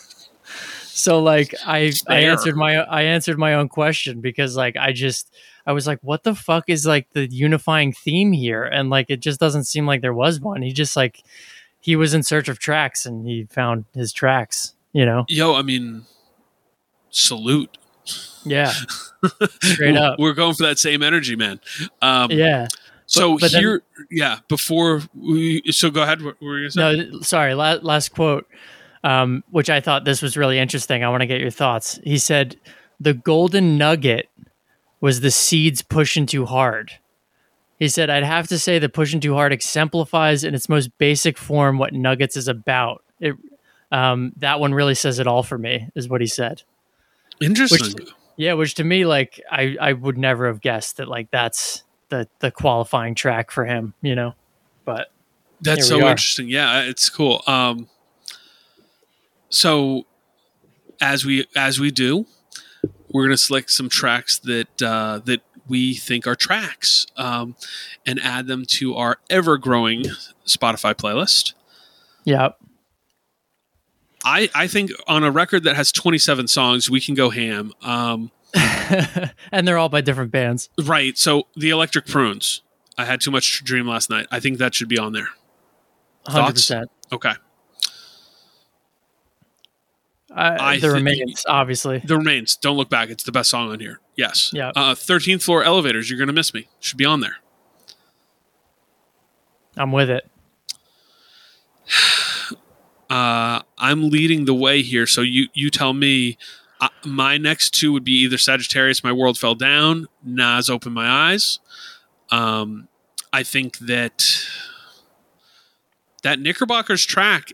so like I I answered my I answered my own question because like I just I was like, what the fuck is like the unifying theme here? And like it just doesn't seem like there was one. He just like he was in search of tracks and he found his tracks, you know? Yo, I mean, salute. Yeah. Straight up. We're going for that same energy, man. Um, Yeah. So but then- here, yeah. Before we, so go ahead. What were you gonna? No, sorry. Last, last quote, um, which I thought this was really interesting. I want to get your thoughts. He said, "The golden nugget was the seeds pushing too hard." He said, "I'd have to say that pushing too hard exemplifies in its most basic form what Nuggets is about." It, um, that one really says it all for me, is what he said. Interesting. Yeah, which to me, like, I I would never have guessed that like that's the the qualifying track for him, you know. But That's so interesting. Yeah, it's cool. Um, so as we as we do, we're gonna select some tracks that uh, that we think are tracks um, and add them to our ever growing Spotify playlist. yeah, I, I think on a record that has 27 songs, we can go ham. Um, and they're all by different bands. right. So the Electric Prunes. I had too much to dream last night. I think that should be on there. Hundred Thoughts? percent. Okay. I, I the remains, obviously. The Remains. Don't look back. It's the best song on here. Yes. Yeah. Uh, 13th floor elevators. You're gonna miss me. Should be on there. I'm with it. Uh, I'm leading the way here. So you you tell me. Uh, my next two would be either Sagittarius, My World Fell Down, Nazz, Open My Eyes. Um, I think that that Knickerbocker's track,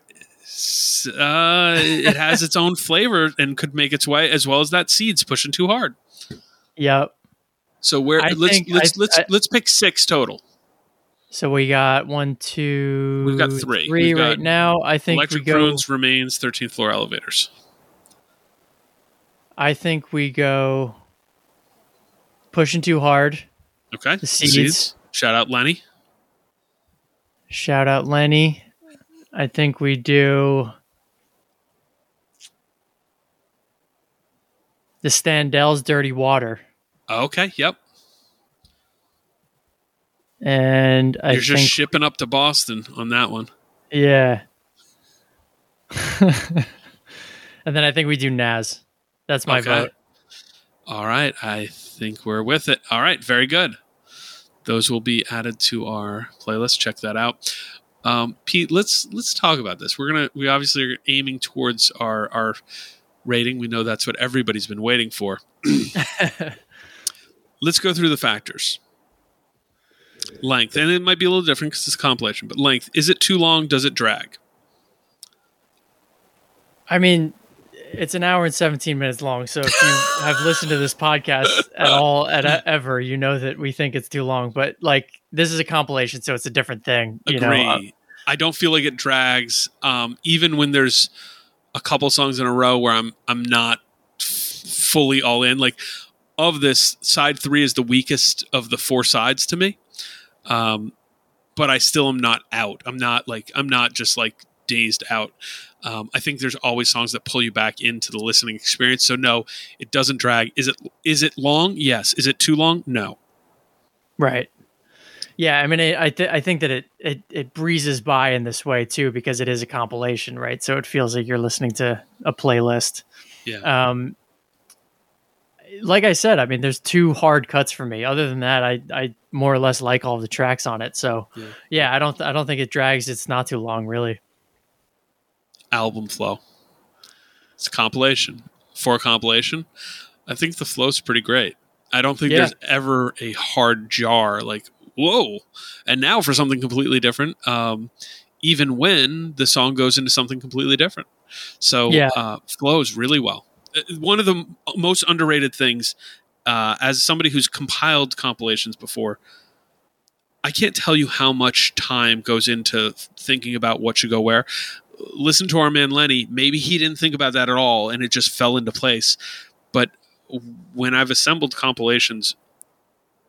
uh, it has its own flavor and could make its way, as well as that Seeds pushing too hard. Yep. So where I let's think- let's I- let's I- let's pick six total. So we got one, two, We've got three. three We've got right now. I think Electric we go. Prunes remains, thirteenth floor elevators. I think we go. Pushing too hard. Okay, The Seeds. Shout out Lenny. Shout out Lenny. I think we do. The Standells Dirty Water. Okay, yep. And I You're just think, shipping up to Boston on that one. yeah. and then I think we do Nazz. That's my Okay. vote. All right, I think we're with it. All right, very good. Those will be added to our playlist. Check that out. Um, Pete, let's let's talk about this. We're gonna we obviously are aiming towards our our rating. We know that's what everybody's been waiting for. let's go through the factors. Length, and it might be a little different because it's a compilation. But length, is it too long? Does it drag? I mean, it's an hour and 17 minutes long. So if you have listened to this podcast at all, at ever, you know that we think it's too long. But like, this is a compilation, so it's a different thing. You Agree. know, Uh, I don't feel like it drags. Um, even when there's a couple songs in a row where I'm I'm not f- fully all in. Like of this, side three is the weakest of the four sides to me. Um, but I still am not out. I'm not like I'm not just like dazed out. Um, I think there's always songs that pull you back into the listening experience. So no, it doesn't drag. Is it is it long? Yes. Is it too long? No. Right. Yeah, I mean, I I, th- I think that it, it it breezes by in this way too because it is a compilation, right? So it feels like you're listening to a playlist. Yeah. Um, like I said, I mean, there's two hard cuts for me. Other than that, I I more or less like all the tracks on it. So Yeah. yeah, I don't I don't think it drags. It's not too long, really. Album flow. It's a compilation. For a compilation, I think the flow's pretty great. I don't think Yeah. there's ever a hard jar like, whoa. And now for something completely different, um, even when the song goes into something completely different. So Yeah. uh, flows really well. Uh, One of the m- most underrated things, uh, as somebody who's compiled compilations before, I can't tell you how much time goes into thinking about what should go where listen to our man Lenny. Maybe he didn't think about that at all, and it just fell into place. But when I've assembled compilations,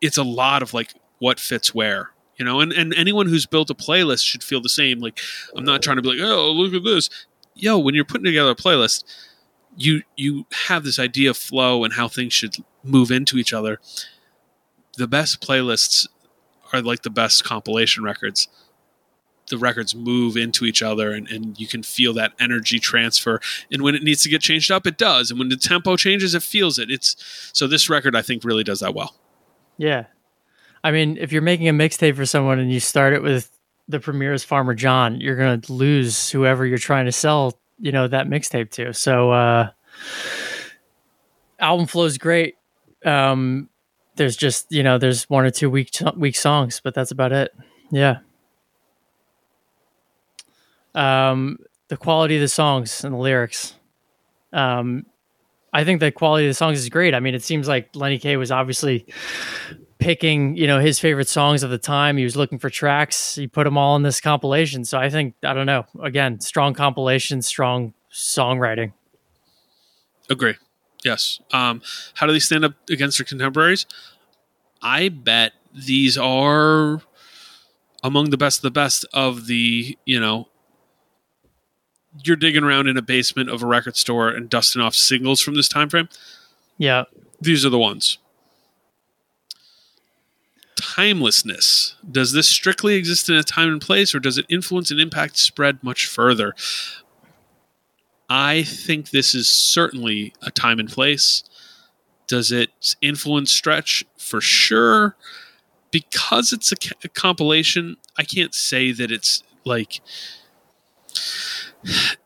it's a lot of like what fits where, you know. And and anyone who's built a playlist should feel the same. Like I'm not trying to be like, oh, look at this. Yo, when you're putting together a playlist, you you have this idea of flow and how things should move into each other. The best playlists are like the best compilation records the records move into each other and, and you can feel that energy transfer and when it needs to get changed up it does and when the tempo changes it feels it it's so this record i think really does that well Yeah. I mean, if you're making a mixtape for someone and you start it with the premiere's Farmer John, you're going to lose whoever you're trying to sell, you know, that mixtape to. So, uh, album flow's great. Um, there's just, you know, there's one or two weak, weak songs, but that's about it. Yeah. Um, the quality of the songs and the lyrics. Um, I think the quality of the songs is great. I mean, it seems like Lenny Kaye was obviously picking, you know, his favorite songs of the time. He was looking for tracks. He put them all in this compilation. So I think I don't know. Again, strong compilation, strong songwriting. agree yes um, how do they stand up against their contemporaries i bet these are among the best of the best of the you know you're digging around in a basement of a record store and dusting off singles from this time frame Yeah. these are the ones. Timelessness. Does this strictly exist in a time and place, or does it influence and impact spread much further? I think this is certainly a time and place. Does it influence stretch? For sure. Because it's a, a compilation, I can't say that it's like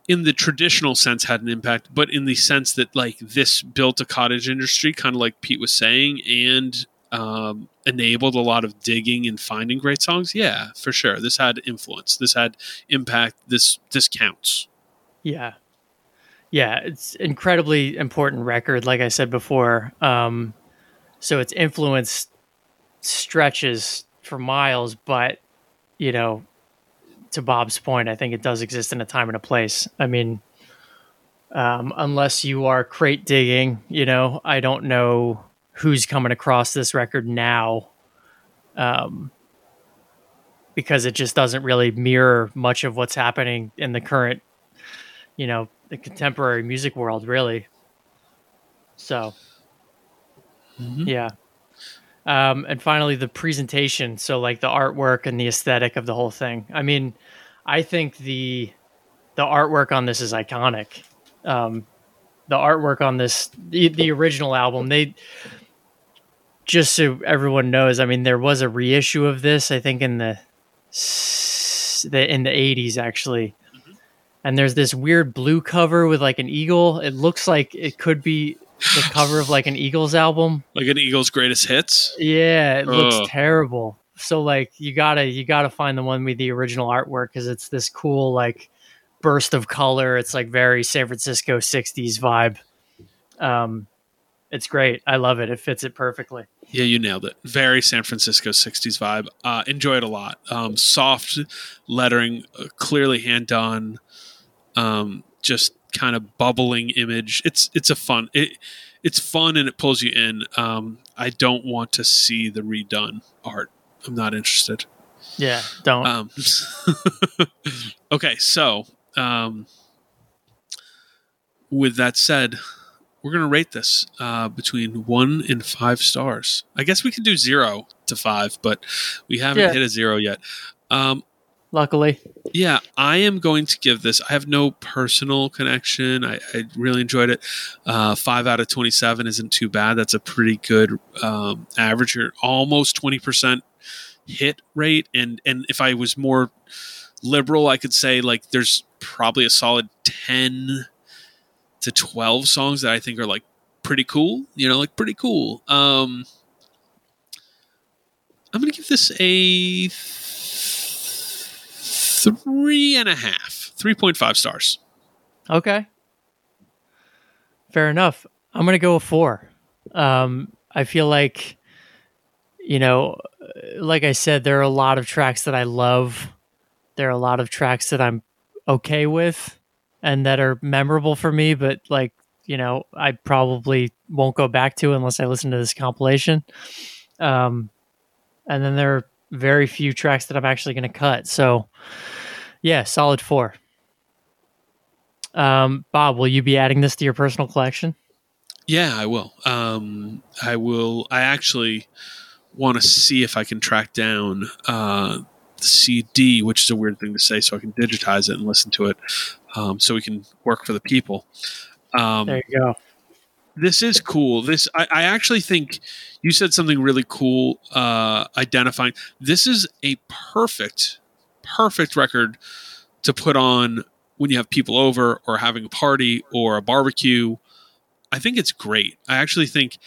in the traditional sense had an impact, but in the sense that like this built a cottage industry, kind of like Pete was saying, and um, enabled a lot of digging and finding great songs. Yeah, for sure. This had influence. This had impact. This this counts. Yeah. Yeah, it's incredibly important record, like I said before. Um, so its influence stretches for miles, but you know, to Bob's point, I think it does exist in a time and a place. I mean, um, unless you are crate digging, you know, I don't know who's coming across this record now, um, because it just doesn't really mirror much of what's happening in the current, you know, the contemporary music world, really. So, Mhm. yeah. Um, and finally, the presentation. So, like the artwork and the aesthetic of the whole thing. I mean, I think the the artwork on this is iconic. Um, the artwork on this, the, the original album, they just so everyone knows. I mean, there was a reissue of this. I think in the the in the eighties actually. And there's this weird blue cover with like an eagle. It looks like it could be the cover of like an Eagles album. Like an Eagles' greatest hits. Yeah, it looks terrible. So like you gotta you gotta find the one with the original artwork because it's this cool like burst of color. It's like very San Francisco '60s vibe. Um, it's great. I love it. It fits it perfectly. Yeah, you nailed it. Very San Francisco 60s vibe. Uh, enjoy it a lot. Um, soft lettering, uh, clearly hand done, um, just kind of bubbling image. It's it's a fun. It it's fun and it pulls you in. Um, I don't want to see the redone art. I'm not interested. Yeah, don't. Um, okay, so um, with that said, we're gonna rate this uh, between one and five stars. I guess we could do zero to five, but we haven't Yeah. hit a zero yet. Um, Luckily, yeah, I am going to give this. I have no personal connection. I, I really enjoyed it. Uh, five out of twenty-seven isn't too bad. That's a pretty good um, average. You're almost twenty percent hit rate, and and if I was more liberal, I could say like there's probably a solid ten to twelve songs that I think are like pretty cool. You know, like pretty cool. Um, I'm gonna give this a three and a half, three point five stars. okay, fair enough. I'm gonna go with four. Um, I feel like, you know, like I said, there are a lot of tracks that I love. There are a lot of tracks that I'm okay with and that are memorable for me, but like, you know, I probably won't go back to unless I listen to this compilation. Um, and then there are very few tracks that I'm actually going to cut. So, yeah, solid four. Um, Bob, will you be adding this to your personal collection? Yeah, I will. Um, I will. I actually want to see if I can track down uh, the CD, which is a weird thing to say, so I can digitize it and listen to it, um, so we can work for the people. Um, There you go. this is cool. This I, I actually think you said something really cool. Uh, identifying this is a perfect, perfect record to put on when you have people over or having a party or a barbecue. I think it's great. I actually think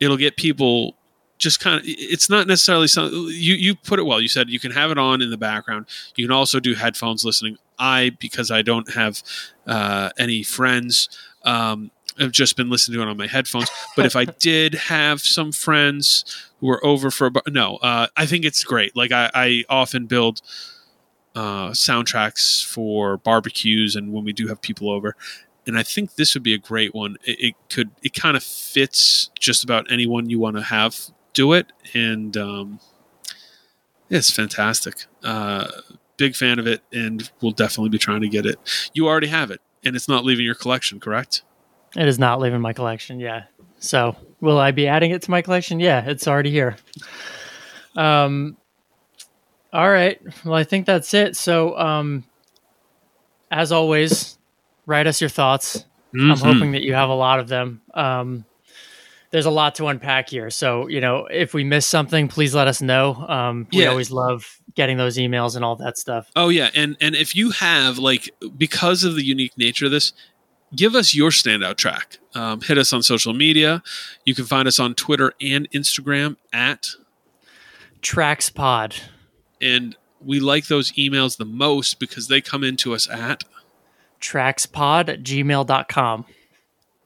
it'll get people just kind of. It's not necessarily something you you put it well. You said you can have it on in the background. You can also do headphones listening. I because I don't have uh, any friends. Um, I've just been listening to it on my headphones. But if I did have some friends who were over for a bar, no, uh, I think it's great. Like I, I often build uh, soundtracks for barbecues and when we do have people over. And I think this would be a great one. It, it could, it kind of fits just about anyone you want to have do it. And um, it's fantastic. Uh, big fan of it, and we'll definitely be trying to get it. You already have it, and it's not leaving your collection, correct? It is not leaving my collection. Yeah. So will I be adding it to my collection? Yeah, it's already here. Um. All right. Well, I think that's it. So, um, as always, write us your thoughts. I'm Mhm. hoping that you have a lot of them. Um, there's a lot to unpack here. So, you know, if we miss something, please let us know. Um, we Yeah. always love getting those emails and all that stuff. Oh yeah, and and if you have like because of the unique nature of this, give us your standout track. Um, hit us on social media. You can find us on Twitter and Instagram at, Tracks Pod. And we like those emails the most because they come into us at. Trackspod at gmail.com.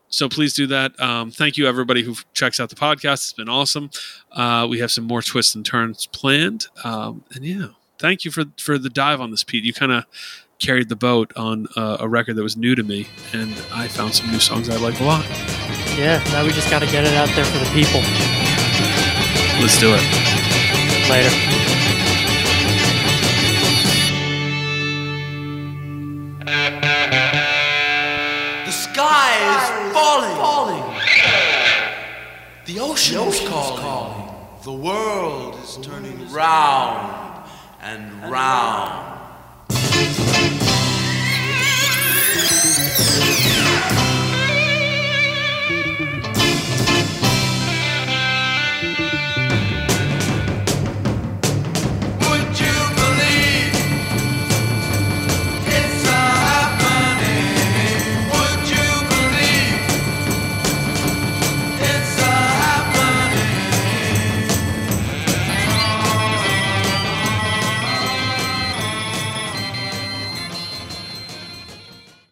So please do that. Um, thank you, everybody who checks out the podcast. It's been awesome. Uh, we have some more twists and turns planned. Um, and yeah, thank you for for the dive on this, Pete. You kind of carried the boat on uh, a record that was new to me, and I found some new songs I like a lot. Yeah, now we just got to get it out there for the people. Let's do it. Later. The ocean, the ocean is calling. calling. The world is the turning world is round and, and round. round.